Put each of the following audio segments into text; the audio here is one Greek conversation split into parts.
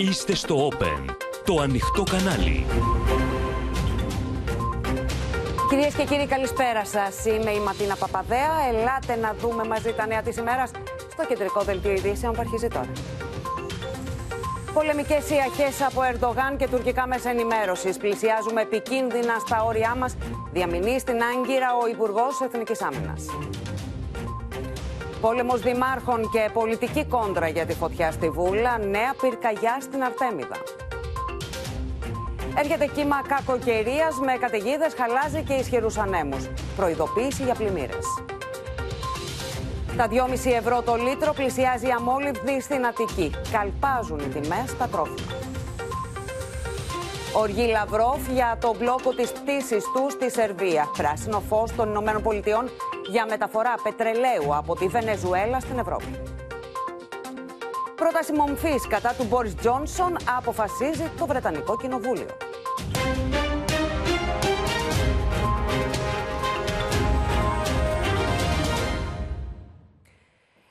Είστε στο Open, το ανοιχτό κανάλι. Κυρίες και κύριοι καλησπέρα σας. Είμαι η Ματίνα Παπαδέα. Ελάτε να δούμε μαζί τα νέα της ημέρας στο κεντρικό δελτίο ειδήσεων που αρχίζει τώρα. Πολεμικές ιαχές από Ερντογάν και τουρκικά μέσα ενημέρωσης. Πλησιάζουμε επικίνδυνα στα όρια μας, διαμηνεί στην Άγκυρα ο Υπουργός Εθνικής Άμυνας. Πόλεμος δημάρχων και πολιτική κόντρα για τη φωτιά στη Βούλα. Νέα πυρκαγιά στην Αρτέμιδα. Έρχεται κύμα κακοκαιρίας με καταιγίδες, χαλάζι και ισχυρούς ανέμους. Προειδοποίηση για πλημμύρες. Τα 2,5 ευρώ το λίτρο πλησιάζει η αμόλυβδη στην Αττική. Καλπάζουν οι τιμές στα τρόφιμα. Οργή Λαυρόφ για το μπλόκο της πτήσης του στη Σερβία. Πράσινο φως των Ηνωμένων Πολιτειών για μεταφορά πετρελαίου από τη Βενεζουέλα στην Ευρώπη. Πρόταση μομφής κατά του Μπόρις Τζόνσον αποφασίζει το Βρετανικό Κοινοβούλιο.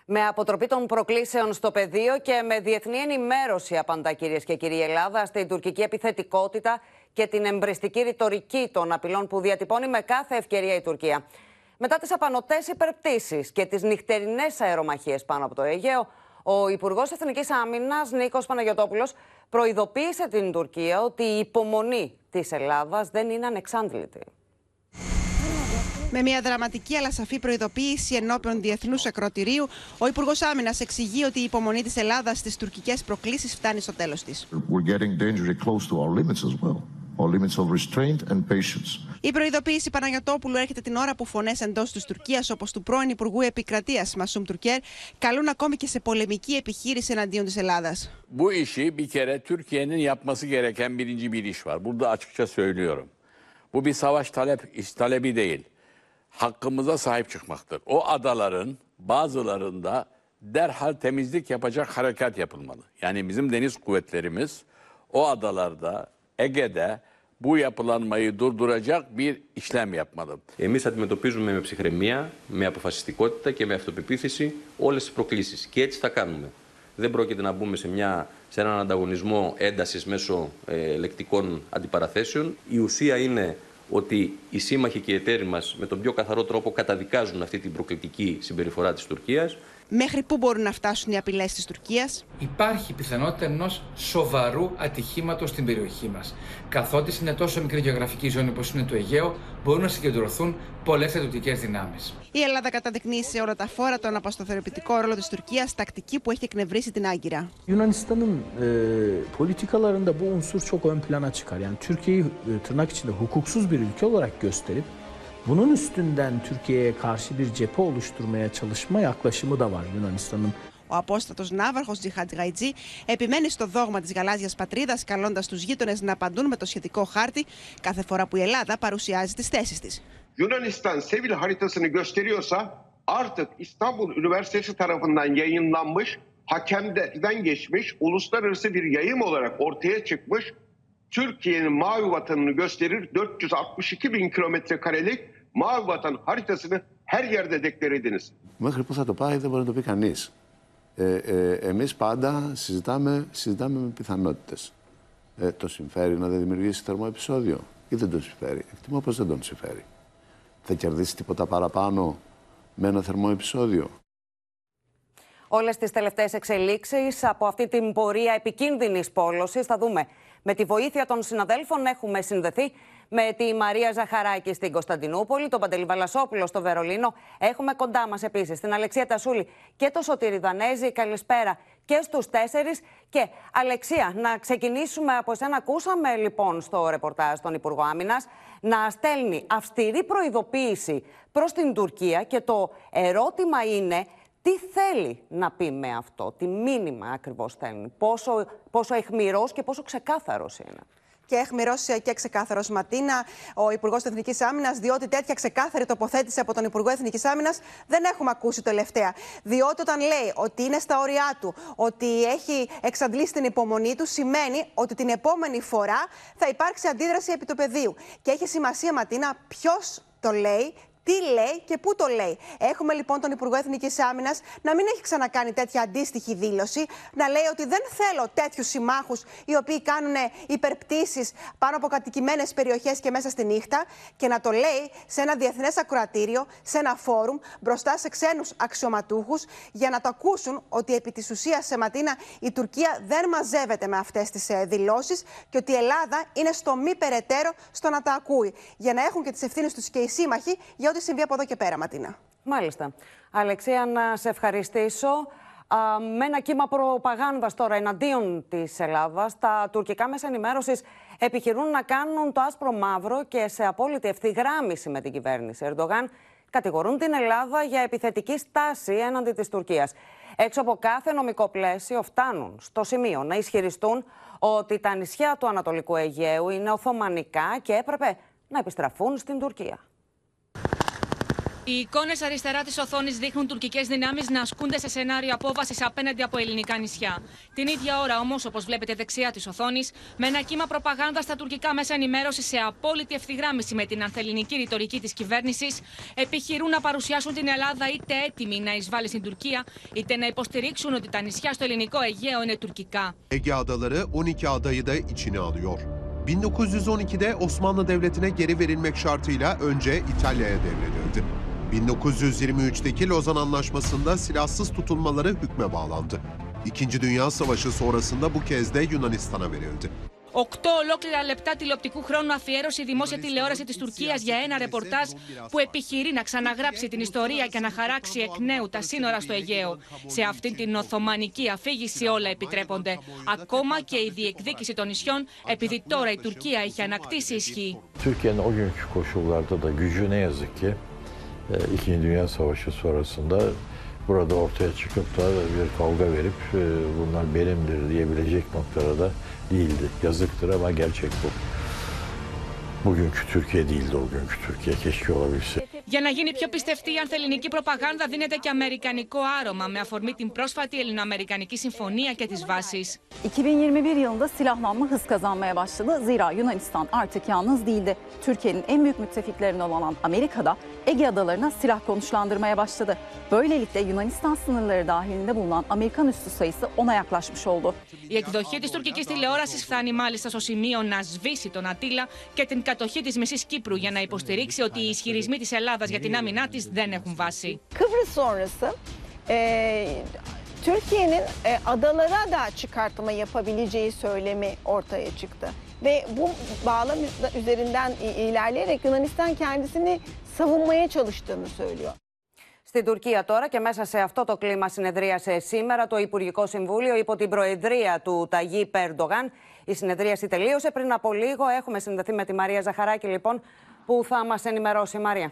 Με αποτροπή των προκλήσεων στο πεδίο και με διεθνή ενημέρωση απαντά κυρίες και κύριοι Ελλάδα στην τουρκική επιθετικότητα και την εμπριστική ρητορική των απειλών που διατυπώνει με κάθε ευκαιρία η Τουρκία. Μετά τις απανοτές υπερπτήσεις και τις νυχτερινές αερομαχίες πάνω από το Αιγαίο, ο Υπουργός Εθνικής Άμυνας Νίκος Παναγιοτόπουλος προειδοποίησε την Τουρκία ότι η υπομονή της Ελλάδας δεν είναι ανεξάντλητη. Με μια δραματική αλλά σαφή προειδοποίηση ενώπιον διεθνούς ακροτηρίου, ο Υπουργός Άμυνας εξηγεί ότι η υπομονή της Ελλάδας στις τουρκικές προκλήσεις φτάνει στο τέλος της. Η προειδοποίηση Παναγιοτόπουλου έρχεται την ώρα που φωνές εντός της Τουρκίας, όπως του πρώην Υπουργού Επικρατείας Μασούμ Τουρκέρ, καλούν ακόμη και σε πολεμική επιχείρηση εναντίον της Ελλάδας. Bu işi bir kere Türkiye'nin yapması gereken birinci bir iş var. Burada açıkça söylüyorum. Bu bir savaş talep, talebi değil. Hakkımıza sahip çıkmaktır. O adaların bazılarında derhal temizlik yapacak harekat yapılmalı. Yani bizim deniz kuvvetlerimiz o adalarda, Ege'de bu yapılanmayı durduracak bir işlem yapmalı. Εμείς αντιμετωπίζουμε με ψυχραιμία, με αποφασιστικότητα και με αυτοπεποίθηση όλες τις προκλήσεις. Και έτσι θα κάνουμε. Δεν πρόκειται να μπούμε σε, μια, σε έναν ανταγωνισμό έντασης μέσω ε, λεκτικών αντιπαραθέσεων. Η ουσία είναι ότι οι σύμμαχοι και οι εταίροι μας με τον πιο καθαρό τρόπο καταδικάζουν αυτή την προκλητική συμπεριφορά της Τουρκίας Μέχρι πού μπορούν να φτάσουν οι απειλές της Τουρκίας; Υπάρχει πιθανότητα ενός σοβαρού ατυχήματος στην περιοχή μας. Καθότι είναι τόσο μικρή γεωγραφική ζώνη όπως είναι το Αιγαίο, μπορούν να συγκεντρωθούν πολλές στρατιωτικέ δυνάμεις. Η Ελλάδα καταδεικνύει σε όλα τα φόρα τον αποσταθεροποιητικό ρόλο της Τουρκίας, τακτική που έχει εκνευρίσει την Άγκυρα. Yunanistan'ın e, politikalarında bu unsur çok ön plana çıkar. Yani Türkiye'yi e, tırnak içinde hukuksuz bir ülke olarak gösterip bunun üstünden Türkiye'ye karşı bir cephe oluşturmaya çalışma yaklaşımı da var Yunanistan'ın. Ο απόστατο ναύαρχο Τζιχάτ Γαϊτζή επιμένει στο δόγμα τη γαλάζια πατρίδα, καλώντα του γείτονε να απαντούν με το σχετικό χάρτη κάθε φορά που η Ελλάδα παρουσιάζει τι θέσει τη. Yunanistan sivil haritasını gösteriyorsa artık İstanbul Üniversitesi tarafından yayınlanmış, hakemden geçmiş, uluslararası bir yayım olarak ortaya çıkmış Türkiye'nin mavi vatanını gösterir 462 bin kilometre karelik mavi vatan haritasını her yerde deklar ediniz. Μέχρι που θα το πάει δεν μπορεί να το πει κανείς. Ε, ε, εμείς πάντα συζητάμε, συζητάμε με πιθανότητες. Ε, το συμφέρει να δεν δημιουργήσει θερμό επεισόδιο ή δεν τον συμφέρει; Εκτιμώ πως δεν τον συμφέρει. Θα κερδίσει τίποτα παραπάνω με ένα θερμό επεισόδιο; Όλες τις τελευταίες εξελίξεις από αυτή την πορεία επικίνδυνης πόλωσης θα δούμε. Με τη βοήθεια των συναδέλφων έχουμε συνδεθεί με τη Μαρία Ζαχαράκη στην Κωνσταντινούπολη, τον Παντελή Βαλασόπουλο στο Βερολίνο. Έχουμε κοντά μας επίσης την Αλεξία Τασούλη και το Σωτήρι Δανέζη. Καλησπέρα και στους τέσσερις. Και Αλεξία, να ξεκινήσουμε από εσένα. Ακούσαμε λοιπόν στο ρεπορτάζ τον Υπουργό Άμυνας να στέλνει αυστηρή προειδοποίηση προς την Τουρκία και το ερώτημα είναι τι θέλει να πει με αυτό, τι μήνυμα ακριβώς στέλνει, πόσο, πόσο εχμηρός και πόσο ξεκάθαρος είναι και εχμηρό και ξεκάθαρος Ματίνα, ο Υπουργός Εθνικής Άμυνας, διότι τέτοια ξεκάθαρη τοποθέτηση από τον Υπουργό Εθνικής Άμυνας δεν έχουμε ακούσει τελευταία. Διότι όταν λέει ότι είναι στα όρια του, ότι έχει εξαντλήσει την υπομονή του, σημαίνει ότι την επόμενη φορά θα υπάρξει αντίδραση επί του πεδίου. Και έχει σημασία, Ματίνα, ποιος το λέει τι λέει και πού το λέει. Έχουμε λοιπόν τον Υπουργό Εθνικής Άμυνας να μην έχει ξανακάνει τέτοια αντίστοιχη δήλωση, να λέει ότι δεν θέλω τέτοιους συμμάχους οι οποίοι κάνουν υπερπτήσεις πάνω από κατοικημένες περιοχές και μέσα στη νύχτα και να το λέει σε ένα διεθνές ακροατήριο, σε ένα φόρουμ, μπροστά σε ξένους αξιωματούχους, για να το ακούσουν ότι επί της ουσίας σε Ματίνα η Τουρκία δεν μαζεύεται με αυτές τις ε, δηλώσεις και ότι η Ελλάδα είναι στο μη περαιτέρω στο να τα ακούει. Για να έχουν και τις ευθύνες τους και οι σύμμαχοι για ό,τι συμβεί από εδώ και πέρα, Ματίνα. Μάλιστα. Αλεξία, να σε ευχαριστήσω. Α, με ένα κύμα προπαγάνδας τώρα εναντίον της Ελλάδας, τα τουρκικά μέσα ενημέρωσης επιχειρούν να κάνουν το άσπρο μαύρο και σε απόλυτη ευθυγράμμιση με την κυβέρνηση. Ερντογάν κατηγορούν την Ελλάδα για επιθετική στάση έναντι της Τουρκίας. Έξω από κάθε νομικό πλαίσιο φτάνουν στο σημείο να ισχυριστούν ότι τα νησιά του Ανατολικού Αιγαίου είναι Οθωμανικά και έπρεπε να επιστραφούν στην Τουρκία. Οι εικόνες αριστερά της οθόνης δείχνουν τουρκικές δυνάμεις να ασκούνται σε σενάριο απόβασης απέναντι από ελληνικά νησιά. Την ίδια ώρα όμως, όπως βλέπετε δεξιά της οθόνης, με ένα κύμα προπαγάνδας στα τουρκικά μέσα ενημέρωσης σε απόλυτη ευθυγράμμιση με την ανθεληνική ρητορική της κυβέρνησης, επιχειρούν να παρουσιάσουν την Ελλάδα είτε έτοιμη να εισβάλλει στην Τουρκία, είτε να υποστηρίξουν ότι τα νησιά στο ελληνικό Αιγαίο είναι τουρκικά. Ege adaları 12 adayı da içine alıyor. 1912'de Osmanlı Devleti'ne geri verilmek şartıyla önce İtalya'ya devredildi. 1923'teki Lozan Anlaşması'nda silahsız tutulmaları hükme bağlandı. İkinci Dünya Savaşı sonrasında bu kez de Yunanistan'a verildi. Οκτώ ολόκληρα λεπτά τηλεοπτικού χρόνου αφιέρωσε η δημόσια τηλεόραση της Τουρκίας για ένα ρεπορτάζ που επιχειρεί να ξαναγράψει την ιστορία και να χαράξει εκ νέου τα σύνορα στο Αιγαίο. Σε αυτήν την Οθωμανική αφήγηση όλα επιτρέπονται. Ακόμα και η διεκδίκηση των νησιών, επειδή τώρα η Τουρκία έχει ανακτήσει ισχύ. Türkiye'nin o günkü koşullarda da gücü ne yazık ki e, İkinci Dünya Savaşı sonrasında burada ortaya çıkıp da bir kavga verip e, bunlar benimdir diyebilecek noktada da değildi. Yazıktır ama gerçek bu. Bugünkü Türkiye değildi o günkü Türkiye. Keşke olabilse. Για να γίνει πιο πιστευτή η ανθεληνική προπαγάνδα, δίνεται και αμερικανικό άρωμα με αφορμή την πρόσφατη Ελληνοαμερικανική Συμφωνία και τις βάσεις. 2021 yılında silahlanma hız kazanmaya başladı. Zira Yunanistan artık yalnız değildi. Türkiye'nin en büyük müttefiklerinden olan Amerika'da Ege adalarına silah konuşlandırmaya başladı. Böylelikle Yunanistan sınırları dahilinde bulunan Amerikan üssü sayısı ona yaklaşmış oldu. Η εκδοχή της τουρκικής τηλεόρασης φτάνει μάλιστα στο σημείο να σβήσει τον Ατήλα και την κατοχή της Μεσής Κύπρου για να υποστηρίξει ότι οι ισχυρισμοί της Ελλάδα για την άμυνά της δεν έχουν βάση. Kıbrıs sonrası e, Türkiye'nin e, adalara da çıkartma yapabileceği söylemi ortaya çıktı. Ve bu bağlam üzerinden i- ilerleyerek Yunanistan kendisini savunmaya çalıştığını söylüyor. Στην Τουρκία τώρα και μέσα σε αυτό το κλίμα συνεδρίασε σήμερα το Υπουργικό Συμβούλιο υπό την προεδρία του Ταγί Περντογάν. Η συνεδρίαση τελείωσε πριν από λίγο. Έχουμε συνδεθεί με τη Μαρία Ζαχαράκη λοιπόν που θα μας ενημερώσει. Μαρία.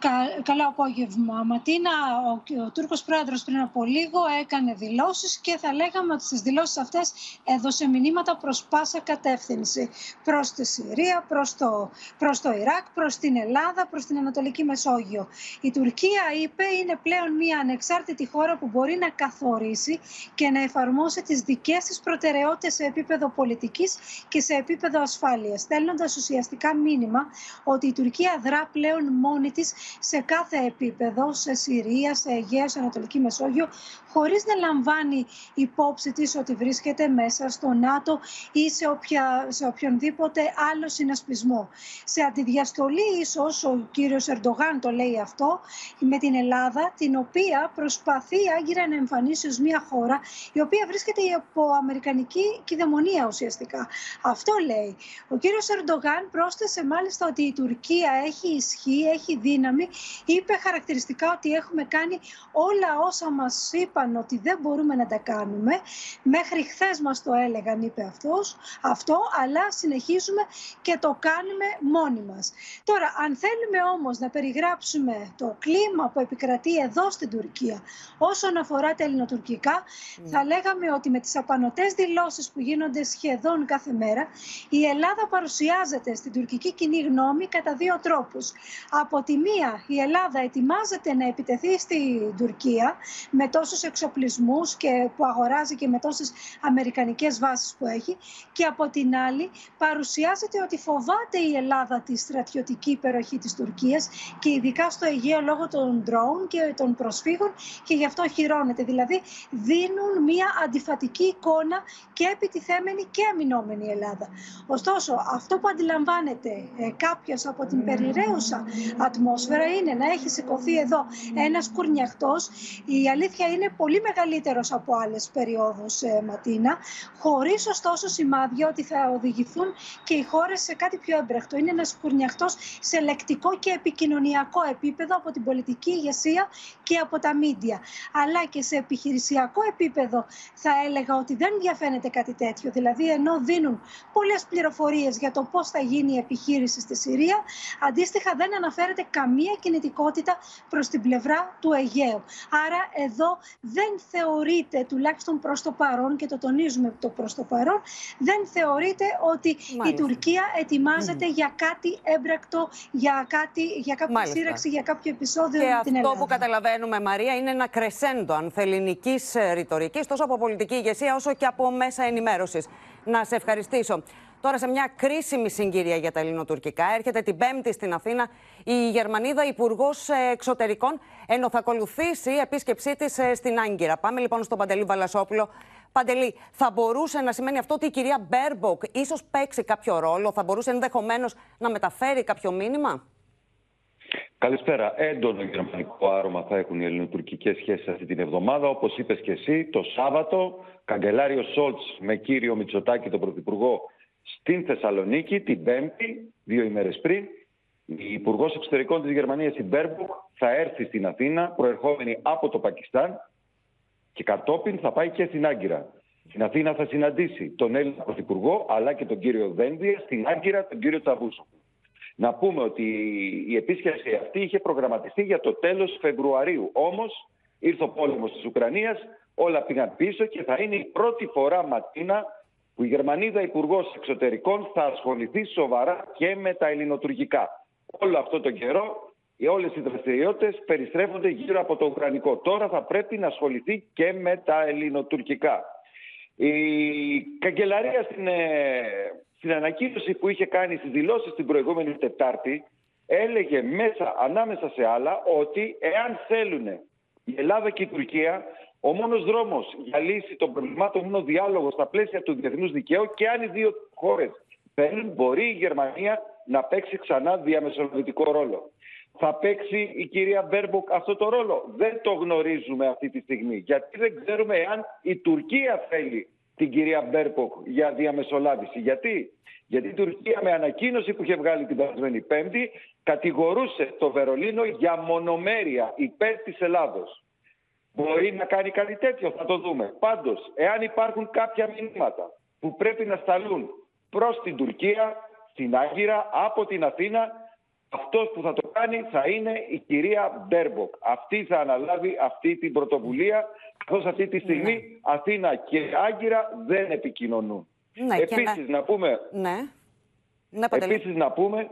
Κα- Καλό απόγευμα, Ματίνα. Ο, ο Τούρκος πρόεδρος πριν από λίγο έκανε δηλώσεις και θα λέγαμε ότι στις δηλώσεις αυτές έδωσε μηνύματα προς πάσα κατεύθυνση. Προς τη Συρία, προς το, προς το Ιράκ, προς την Ελλάδα, προς την Ανατολική Μεσόγειο. Η Τουρκία, είπε, είναι πλέον μια ανεξάρτητη χώρα που μπορεί να καθορίσει και να εφαρμόσει τις δικές της προτεραιότητες σε επίπεδο πολιτικής και σε επίπεδο ασφάλειας, στέλνοντας ουσιαστικά μήνυμα ότι η Τουρκία δρά πλέον μόνη της σε κάθε επίπεδο, σε Συρία, σε Αιγαίο, σε Ανατολική Μεσόγειο, χωρίς να λαμβάνει υπόψη της ότι βρίσκεται μέσα στο ΝΑΤΟ ή σε, όποια, σε οποιονδήποτε άλλο συνασπισμό. Σε αντιδιαστολή ίσως, ο κύριος Ερντογάν το λέει αυτό, με την Ελλάδα, την οποία προσπαθεί άγκυρα να εμφανίσει ως μια χώρα η οποία βρίσκεται υπό αμερικανική κυδαιμονία ουσιαστικά. Αυτό λέει. Ο κύριος Ερντογάν πρόσθεσε μάλιστα ότι η Τουρκία έχει ισχύ, έχει δύναμη. Είπε χαρακτηριστικά ότι έχουμε κάνει όλα όσα μας είπαν ότι δεν μπορούμε να τα κάνουμε. Μέχρι χθες μας το έλεγαν, είπε αυτός, αυτό, αλλά συνεχίζουμε και το κάνουμε μόνοι μας. Τώρα, αν θέλουμε όμως να περιγράψουμε το κλίμα που επικρατεί εδώ στην Τουρκία όσον αφορά τα ελληνοτουρκικά, θα λέγαμε ότι με τις απανοτές δηλώσεις που γίνονται σχεδόν κάθε μέρα, η Ελλάδα παρουσιάζεται στην τουρκική κοινή γνώμη κατά δύο τρόπους. Από τη μία μία η Ελλάδα ετοιμάζεται να επιτεθεί στην Τουρκία με τόσους εξοπλισμούς και που αγοράζει και με τόσες αμερικανικές βάσεις που έχει και από την άλλη παρουσιάζεται ότι φοβάται η Ελλάδα τη στρατιωτική υπεροχή της Τουρκίας και ειδικά στο Αιγαίο λόγω των ντρόουν και των προσφύγων και γι' αυτό χειρώνεται. Δηλαδή δίνουν μία αντιφατική εικόνα και επιτιθέμενη και αμυνόμενη η Ελλάδα. Ωστόσο, αυτό που αντιλαμβάνεται ε, κάποιος από την περιραίουσα ατμόσφαιρα είναι να έχει σηκωθεί εδώ ένας κουρνιαχτός. Η αλήθεια είναι πολύ μεγαλύτερος από άλλες περιόδους, ε, Ματίνα, χωρίς ωστόσο σημάδια ότι θα οδηγηθούν και οι χώρες σε κάτι πιο έμπρεχτο. Είναι ένας κουρνιαχτός σε λεκτικό και επικοινωνιακό επίπεδο από την πολιτική ηγεσία και από τα μίντια. Αλλά και σε επιχειρησιακό επίπεδο θα έλεγα ότι δεν διαφαίνεται κάτι τέτοιο. Δηλαδή ενώ δίνουν πολλές πληροφορίες για το πώς θα γίνει η επιχείρηση στη Συρία, αντίστοιχα δεν αναφέρεται καμία κινητικότητα προς την πλευρά του Αιγαίου. Άρα εδώ δεν θεωρείται, τουλάχιστον προς το παρόν, και το τονίζουμε το προς το παρόν, δεν θεωρείται ότι η Τουρκία για κάτι έμπρακτο, για, κάτι, για κάποια Μάλιστα. σύραξη, για κάποιο επεισόδιο και με την Ελλάδα. Αυτό που καταλαβαίνουμε, Μαρία, είναι ένα κρεσέντο ανθελληνικής ρητορικής, τόσο από πολιτική ηγεσία όσο και από μέσα ενημέρωσης. Να σε ευχαριστήσω. Τώρα, σε μια κρίσιμη συγκυρία για τα ελληνοτουρκικά, έρχεται την Πέμπτη στην Αθήνα η Γερμανίδα Υπουργός Εξωτερικών, ενώ θα ακολουθήσει η επίσκεψή της ε, στην Άγκυρα. Πάμε λοιπόν στον Παντελή Βαλασόπουλο. Παντελή, θα μπορούσε να σημαίνει αυτό ότι η κυρία Μπέρμποκ ίσως παίξει κάποιο ρόλο, θα μπορούσε ενδεχομένως να μεταφέρει κάποιο μήνυμα; Καλησπέρα. Έντονο γερμανικό άρωμα θα έχουν οι ελληνοτουρκικές σχέσεις αυτή την εβδομάδα. Όπως είπες και εσύ, το Σάββατο, καγκελάριο Σολτς με κύριο Μητσοτάκη, τον Πρωθυπουργό, στην Θεσσαλονίκη την Πέμπτη, δύο ημέρες πριν. Η Υπουργός Εξωτερικών της Γερμανίας, η Μπέρμποκ, θα έρθει στην Αθήνα, προερχόμενη από το Πακιστάν, και κατόπιν θα πάει και στην Άγκυρα. Στην Αθήνα θα συναντήσει τον Έλληνα Πρωθυπουργό, αλλά και τον κύριο Δένδια, στην Άγκυρα τον κύριο Τσαβούσογλου. Να πούμε ότι η επίσκεψη αυτή είχε προγραμματιστεί για το τέλος Φεβρουαρίου. Όμως ήρθε ο πόλεμος της Ουκρανίας, όλα πήγαν πίσω και θα είναι η πρώτη φορά ματίνα που η Γερμανίδα Υπουργός Εξωτερικών θα ασχοληθεί σοβαρά και με τα ελληνοτουρκικά. Όλο αυτό το καιρό όλες οι δραστηριότητες περιστρέφονται γύρω από το Ουκρανικό. Τώρα θα πρέπει να ασχοληθεί και με τα ελληνοτουρκικά. Η καγκελαρία στην, ε, στην ανακοίνωση που είχε κάνει στις δηλώσεις την προηγούμενη Τετάρτη έλεγε μέσα ανάμεσα σε άλλα ότι εάν θέλουν η Ελλάδα και η Τουρκία ο μόνος δρόμος για λύση των προβλημάτων είναι ο διάλογος στα πλαίσια του διεθνούς δικαίου και αν οι δύο χώρες θέλουν μπορεί η Γερμανία να παίξει ξανά διαμεσολαβητικό ρόλο. Θα παίξει η κυρία Μπέρμποκ αυτό το ρόλο; Δεν το γνωρίζουμε αυτή τη στιγμή. Γιατί δεν ξέρουμε εάν η Τουρκία θέλει την κυρία Μπέρμποκ για διαμεσολάβηση. Γιατί; Γιατί η Τουρκία με ανακοίνωση που είχε βγάλει την περασμένη Πέμπτη κατηγορούσε το Βερολίνο για μονομέρεια υπέρ της Ελλάδος. Μπορεί να κάνει κάτι τέτοιο, θα το δούμε. Πάντως, εάν υπάρχουν κάποια μηνύματα που πρέπει να σταλούν προς την Τουρκία, στην Άγκυρα, από την Αθήνα, αυτός που θα το κάνει θα είναι η κυρία Μπέρμποκ. Αυτή θα αναλάβει αυτή την πρωτοβουλία, καθώς αυτή τη στιγμή ναι. Αθήνα και Άγκυρα δεν επικοινωνούν. Ναι, Επίσης να... πούμε... Ναι. Ναι, Επίσης να πούμε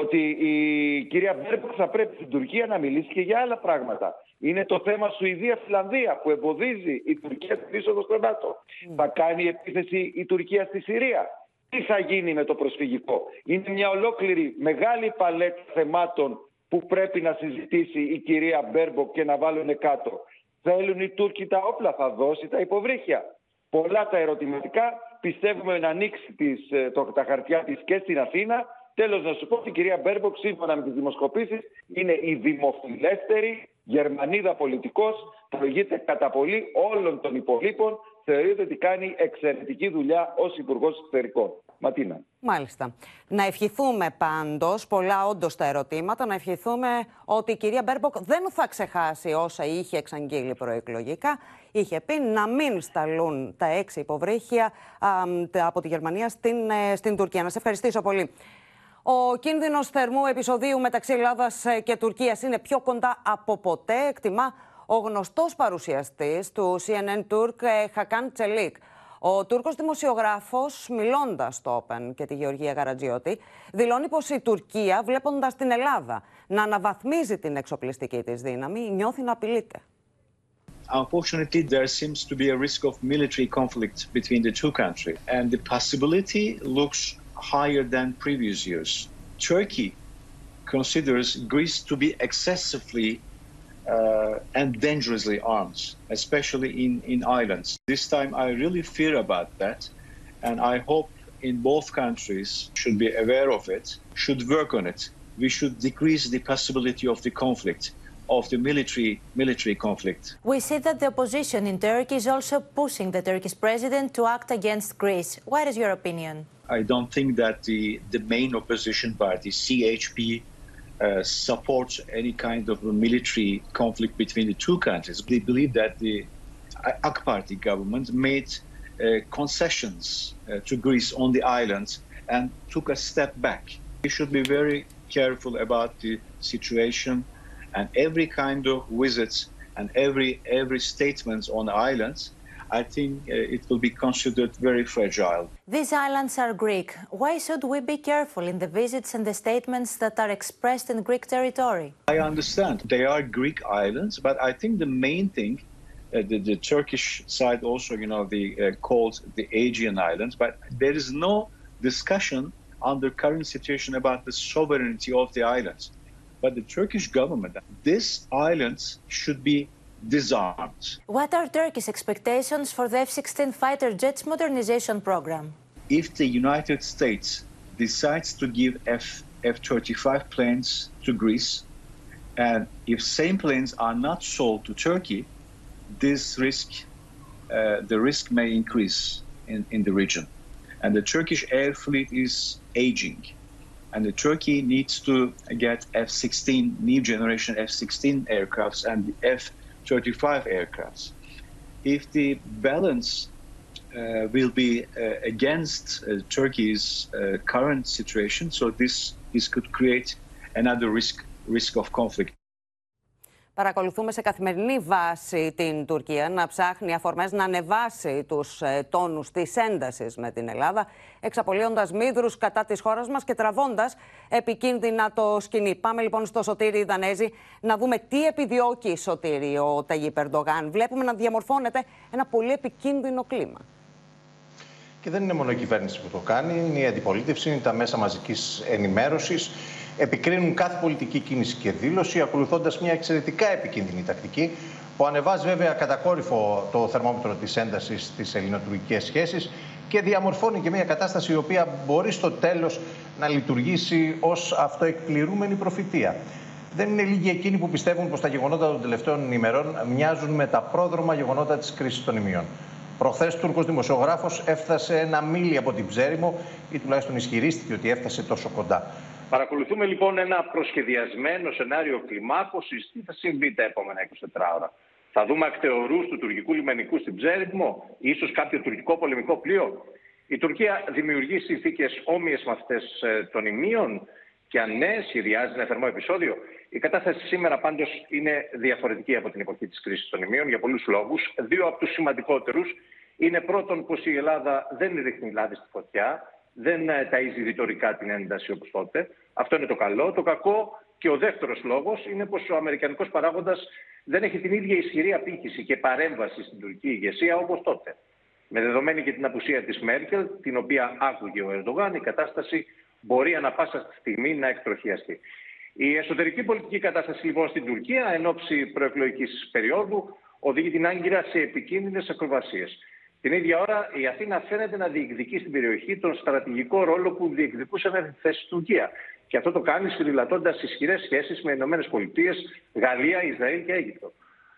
ότι η κυρία Μπέρμποκ θα πρέπει στην Τουρκία να μιλήσει και για άλλα πράγματα. Είναι το θέμα Σουηδία-Φινλανδία που εμποδίζει η Τουρκία στην είσοδο στο ΝΑΤΟ. Θα κάνει επίθεση η Τουρκία στη Συρία. Τι θα γίνει με το προσφυγικό; Είναι μια ολόκληρη μεγάλη παλέτα θεμάτων που πρέπει να συζητήσει η κυρία Μπέρμποκ και να βάλουν κάτω. Θέλουν οι Τούρκοι τα όπλα, θα δώσει τα υποβρύχια. Πολλά τα ερωτηματικά. Πιστεύουμε να ανοίξει τις, ε, το, τα χαρτιά της και στην Αθήνα Τέλος να σου πω ότι η κυρία Μπέρμποκ σύμφωνα με τις δημοσκοπήσεις είναι η δημοφιλέστερη Γερμανίδα πολιτικός, προηγείται κατά πολύ όλων των υπολοίπων, θεωρείται ότι κάνει εξαιρετική δουλειά ως Υπουργός Εξωτερικών. Ματίνα. Μάλιστα. Να ευχηθούμε πάντως, πολλά όντως τα ερωτήματα, να ευχηθούμε ότι η κυρία Μπέρμποκ δεν θα ξεχάσει όσα είχε εξαγγείλει προεκλογικά. Είχε πει να μην σταλούν τα έξι υποβρύχια από τη Γερμανία στην, ε, στην Τουρκία. Να σε ευχαριστήσω πολύ. Ο κίνδυνος θερμού επεισοδίου μεταξύ Ελλάδας ε, και Τουρκίας είναι πιο κοντά από ποτέ, εκτιμά ο γνωστός παρουσιαστής του CNN Turk, ε, Χακάν Τσελίκ. Ο Τούρκος δημοσιογράφος, μιλώντας στο Open και τη Γεωργία Γαρατζιώτη, δηλώνει πως η Τουρκία, βλέποντας την Ελλάδα να αναβαθμίζει την εξοπλιστική της δύναμη, νιώθει να απειλείται. Unfortunately, there seems to be a risk of military conflict between the two countries, and the possibility looks higher than previous years. Turkey considers Greece to be excessively uh, and dangerously armed, especially in, in islands. This time, I really fear about that, and I hope in both countries should be aware of it, should work on it. We should decrease the possibility of the conflict of the military military conflict. We see that the opposition in Turkey is also pushing the Turkish president to act against Greece. What is your opinion? I don't think that the, the main opposition party, CHP, uh, supports any kind of a military conflict between the two countries. They believe that the AK Party government made uh, concessions uh, to Greece on the island and took a step back. We should be very careful about the situation and every kind of visits and every every statement on islands, I think uh, it will be considered very fragile. These islands are Greek. Why should we be careful in the visits and the statements that are expressed in Greek territory? I understand they are Greek islands, but I think the main thing, uh, the, the, Turkish side also, you know, the uh, called the Aegean Islands, but there is no discussion under current situation about the sovereignty of the islands But the Turkish government. These islands should be disarmed. What are Turkey's expectations for the F 16 fighter jets modernization program? If the United States decides to give F F 35 planes to Greece, and if same planes are not sold to Turkey, this risk, uh, the risk may increase in, in the region. And the Turkish air fleet is aging and the Turkey needs to get F-16 new generation F-16 aircrafts and F-35 aircrafts. If the balance uh, will be uh, against uh, Turkey's uh, current situation, so this this could create another risk risk of conflict. Παρακολουθούμε σε καθημερινή βάση την Τουρκία να ψάχνει αφορμές να ανεβάσει τους ε, τόνους της έντασης με την Ελλάδα, εξαπολύοντας μύδρους κατά της χώρας μας και τραβώντας επικίνδυνα το σκηνή. Πάμε λοιπόν στο Σωτήρι Δανέζη να δούμε τι επιδιώκει Σωτήρι ο Ταγί Περντογάν. Βλέπουμε να διαμορφώνεται ένα πολύ επικίνδυνο κλίμα. Και δεν είναι μόνο η κυβέρνηση που το κάνει, είναι η αντιπολίτευση, είναι τα μέσα μαζικής ενημέρωσης επικρίνουν κάθε πολιτική κίνηση και δήλωση, ακολουθώντας μια εξαιρετικά επικίνδυνη τακτική που ανεβάζει βέβαια κατακόρυφο το θερμόμετρο της έντασης στι ελληνοτουρκικές σχέσεις και διαμορφώνει και μια κατάσταση η οποία μπορεί στο τέλος να λειτουργήσει ως αυτοεκπληρούμενη προφητεία. Δεν είναι λίγοι εκείνοι που πιστεύουν πως τα γεγονότα των τελευταίων ημερών μοιάζουν με τα πρόδρομα γεγονότα της κρίσης των ημιών. Προχθές, Τούρκος δημοσιογράφος έφτασε ένα μίλι από την Ψέριμο ή τουλάχιστον ισχυρίστηκε ότι έφτασε τόσο κοντά. Παρακολουθούμε λοιπόν ένα προσχεδιασμένο σενάριο κλιμάκωσης. Τι θα συμβεί τα επόμενα 24 ώρα. Θα δούμε ακτεωρούς του τουρκικού λιμενικού στην Ψέριμο, ίσως κάποιο τουρκικό πολεμικό πλοίο; Η Τουρκία δημιουργεί συνθήκες όμοιες με αυτές ε, των ημείων; Και αν ναι, σχεδιάζει ένα θερμό επεισόδιο; Η κατάσταση σήμερα πάντως είναι διαφορετική από την εποχή της κρίσης των ημείων για πολλούς λόγους. Δύο από τους σημαντικότερους είναι πρώτον πως η Ελλάδα δεν ρίχνει λάδι στη φωτιά δεν ε, ταΐζει ρητορικά την ένταση όπως τότε. Αυτό είναι το καλό. Το κακό και ο δεύτερος λόγος είναι πως ο αμερικανικός παράγοντας δεν έχει την ίδια ισχυρή απήχηση και παρέμβαση στην τουρκική ηγεσία όπως τότε. Με δεδομένη και την απουσία της Μέρκελ, την οποία άκουγε ο Ερντογάν, η κατάσταση μπορεί ανα πάσα στιγμή να εκτροχιαστεί. Η εσωτερική πολιτική κατάσταση λοιπόν στην Τουρκία εν ώψη προεκλογικής περίοδου οδηγεί την Άγκυρα σε επικίνδυνες ακροβασίες. Την ίδια ώρα η Αθήνα φαίνεται να διεκδικεί στην περιοχή τον στρατηγικό ρόλο που διεκδικούσε με τη θέση Τουρκία. Και αυτό το κάνει σφυριλατώντα ισχυρές σχέσεις με ΗΠΑ, Γαλλία, Ισραήλ και Αίγυπτο.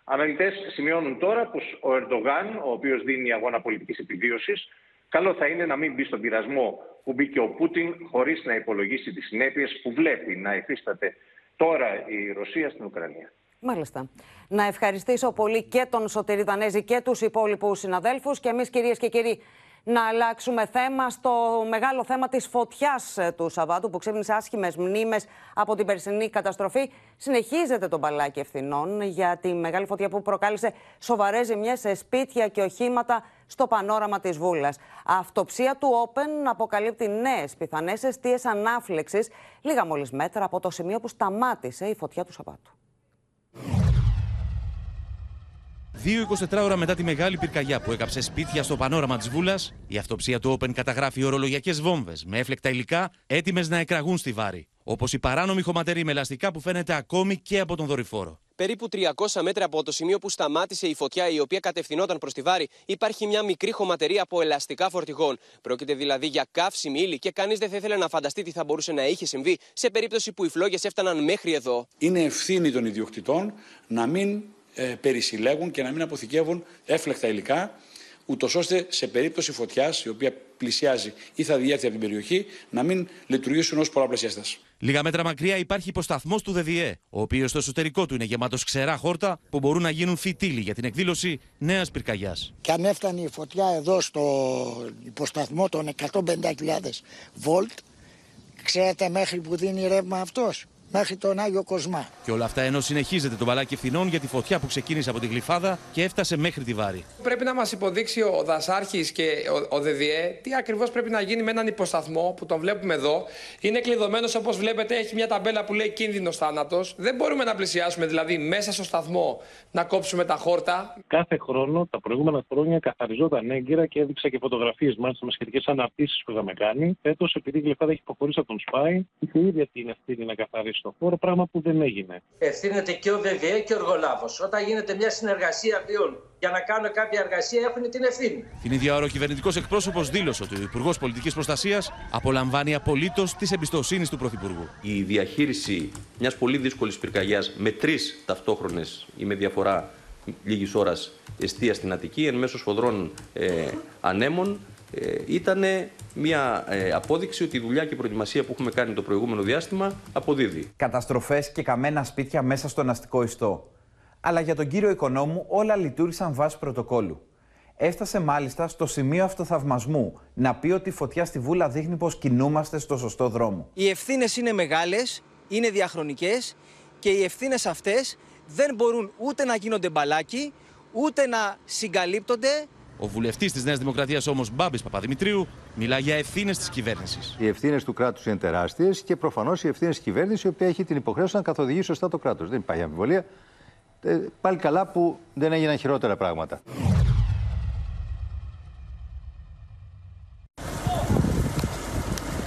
Αναλυτές σημειώνουν τώρα πως ο Ερντογάν, ο οποίος δίνει αγώνα πολιτικής επιβίωσης, καλό θα είναι να μην μπει στον πειρασμό που μπήκε ο Πούτιν χωρίς να υπολογίσει τις συνέπειες που βλέπει να υφίσταται τώρα η Ρωσία στην Ουκρανία. Μάλιστα. Να ευχαριστήσω πολύ και τον Σωτηρή Δανέζη και τους υπόλοιπους συναδέλφους και εμείς κυρίες και κύριοι Να αλλάξουμε θέμα στο μεγάλο θέμα της φωτιάς ε, του Σαββάτου που ξύπνησε άσχημες μνήμες από την περσινή καταστροφή. Συνεχίζεται το μπαλάκι ευθυνών για τη μεγάλη φωτιά που προκάλεσε σοβαρές ζημιές σε σπίτια και οχήματα στο πανόραμα της Βούλας. Αυτοψία του Όπεν αποκαλύπτει νέες πιθανές αιστείες ανάφλεξης λίγα μόλις μέτρα από το σημείο που σταμάτησε η φωτιά του Σαββάτου. Δύο 24 ώρα μετά τη μεγάλη πυρκαγιά που έκαψε σπίτια στο πανόραμα της Βούλας, η αυτοψία του Open καταγράφει ορολογιακές βόμβες με έφλεκτα υλικά έτοιμες να εκραγούν στη βάρη. Όπως η παράνομη χωματερή με ελαστικά που φαίνεται ακόμη και από τον δορυφόρο. Περίπου 300 μέτρα από το σημείο που σταμάτησε η φωτιά, η οποία κατευθυνόταν προς τη Βάρη, υπάρχει μια μικρή χωματερή από ελαστικά φορτηγών. Πρόκειται δηλαδή για καύσιμη ύλη και κανείς δεν θα ήθελε να φανταστεί τι θα μπορούσε να είχε συμβεί σε περίπτωση που οι φλόγες έφταναν μέχρι εδώ. Είναι ευθύνη των ιδιοκτητών να μην ε, περισυλλέγουν και να μην αποθηκεύουν έφλεκτα υλικά, ούτως ώστε σε περίπτωση φωτιάς, η οποία πλησιάζει ή θα διέρθει από την περιοχή, να μην λειτουργήσουν ως πολλαπλασιαστές. Λίγα μέτρα μακριά υπάρχει υποσταθμός του ΔΔΕ, ο οποίος στο εσωτερικό του είναι γεμάτος ξερά χόρτα που μπορούν να γίνουν φυτίλοι για την εκδήλωση νέας πυρκαγιάς. Και αν έφτανε η φωτιά εδώ στο υποσταθμό των 150.000 βολτ, ξέρετε μέχρι που δίνει ρεύμα αυτός; Μέχρι τον Άγιο Κοσμά. Και όλα αυτά ενώ συνεχίζεται το μπαλάκι ευθυνών για τη φωτιά που ξεκίνησε από τη Γλυφάδα και έφτασε μέχρι τη Βάρη. Πρέπει να μας υποδείξει ο Δασάρχης και ο, ο ΔΔΕ τι ακριβώς πρέπει να γίνει με έναν υποσταθμό που τον βλέπουμε εδώ. Είναι κλειδωμένος όπως βλέπετε, έχει μια ταμπέλα που λέει κίνδυνος θάνατος. Δεν μπορούμε να πλησιάσουμε δηλαδή μέσα στο σταθμό να κόψουμε τα χόρτα. Κάθε χρόνο τα προηγούμενα χρόνια καθαριζόταν έγκυρα και έδειξα και φωτογραφίες μάλιστα με σχετικές αναρτήσεις που είχαμε κάνει. Φέτος, επειδή η Γλυφάδα έχει προχωρήσει από τον Σπάι, είχε ίδια την ευθύνη να καθαρίσει στο χώρο, πράγμα που δεν έγινε. Ευθύνεται και ο ΔΔΕ και ο Εργολάβος. Όταν γίνεται μια συνεργασία δύο για να κάνουν κάποια εργασία έχουν την ευθύνη. Την ίδια ώρα ο κυβερνητικός εκπρόσωπος δήλωσε ότι ο Υπουργός Πολιτικής Προστασίας απολαμβάνει απολύτως τη εμπιστοσύνης του Πρωθυπουργού. Η διαχείριση μιας πολύ δύσκολης πυρκαγιάς με τρεις ταυτόχρονες ή με διαφορά λίγης ώρας εστία στην Αττική εν μέσω σφοδρών ε, ανέμων ε, ήταν μια ε, απόδειξη ότι η δουλειά και η προετοιμασία που έχουμε κάνει το προηγούμενο διάστημα αποδίδει. Καταστροφές και καμένα σπίτια μέσα στον αστικό ιστό. Αλλά για τον κύριο Οικονόμου όλα λειτουργήσαν βάσει πρωτοκόλλου. Έφτασε μάλιστα στο σημείο αυτοθαυμασμού να πει ότι η φωτιά στη Βούλα δείχνει πως κινούμαστε στο σωστό δρόμο. Οι ευθύνες είναι μεγάλες, είναι διαχρονικές και οι ευθύνες αυτές δεν μπορούν ούτε να γίνονται μπαλάκι, ούτε να συγκαλύπτονται ο βουλευτής της Νέας Δημοκρατίας όμως, Μπάμπης Παπαδημητρίου, μιλά για ευθύνες της κυβέρνησης. Οι ευθύνες του κράτους είναι τεράστιες και προφανώς οι ευθύνες της κυβέρνησης, η οποία έχει την υποχρέωση να καθοδηγεί σωστά το κράτος. Δεν υπάρχει αμφιβολία. Ε, πάλι καλά που δεν έγιναν χειρότερα πράγματα.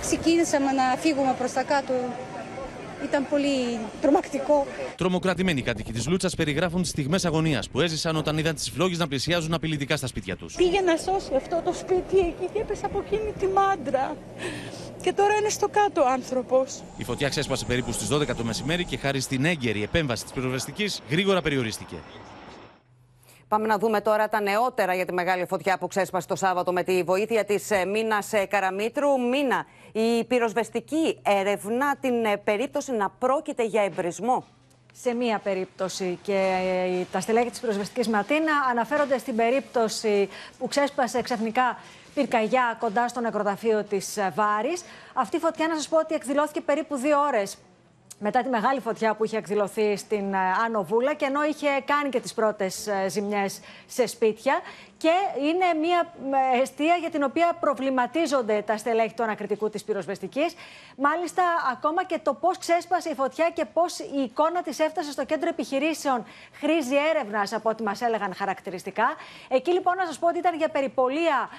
Ξεκίνησαμε να φύγουμε προς τα κάτω ήταν πολύ τρομακτικό. Τρομοκρατημένοι κάτοικοι της Λούτσας περιγράφουν τις στιγμές αγωνίας που έζησαν όταν είδαν τις φλόγες να πλησιάζουν απειλητικά στα σπίτια τους. Πήγε να σώσει αυτό το σπίτι εκεί και έπεσε από εκείνη τη μάντρα. Και τώρα είναι στο κάτω άνθρωπος. Η φωτιά ξέσπασε περίπου στις 12 το μεσημέρι και χάρη στην έγκαιρη επέμβαση της πυροσβεστική γρήγορα περιορίστηκε. Πάμε να δούμε τώρα τα νεότερα για τη μεγάλη φωτιά που ξέσπασε το Σάββατο με τη βοήθεια της ε, Μίνας ε, Καραμίτρου. Μίνα, η πυροσβεστική ερευνά την ε, περίπτωση να πρόκειται για εμπρισμό; Σε μία περίπτωση και τα στελέχη της πυροσβεστικής Ματίνα αναφέρονται στην περίπτωση που ξέσπασε ξαφνικά πυρκαγιά κοντά στο νεκροταφείο της Βάρης. Αυτή η φωτιά να σας πω ότι εκδηλώθηκε περίπου δύο ώρες μετά τη μεγάλη φωτιά που είχε εκδηλωθεί στην ε, Άνω Βούλα και ενώ είχε κάνει και τις πρώτες ε, ζημιές σε σπίτια και είναι μια αιστεία για την οποία προβληματίζονται τα στελέχη του ανακριτικού της πυροσβεστικής. Μάλιστα, ακόμα και το πώς ξέσπασε η φωτιά και πώς η εικόνα της έφτασε στο κέντρο επιχειρήσεων χρήζει έρευνας από ό,τι μας έλεγαν χαρακτηριστικά. Εκεί λοιπόν να σας πω ότι ήταν για περιπολία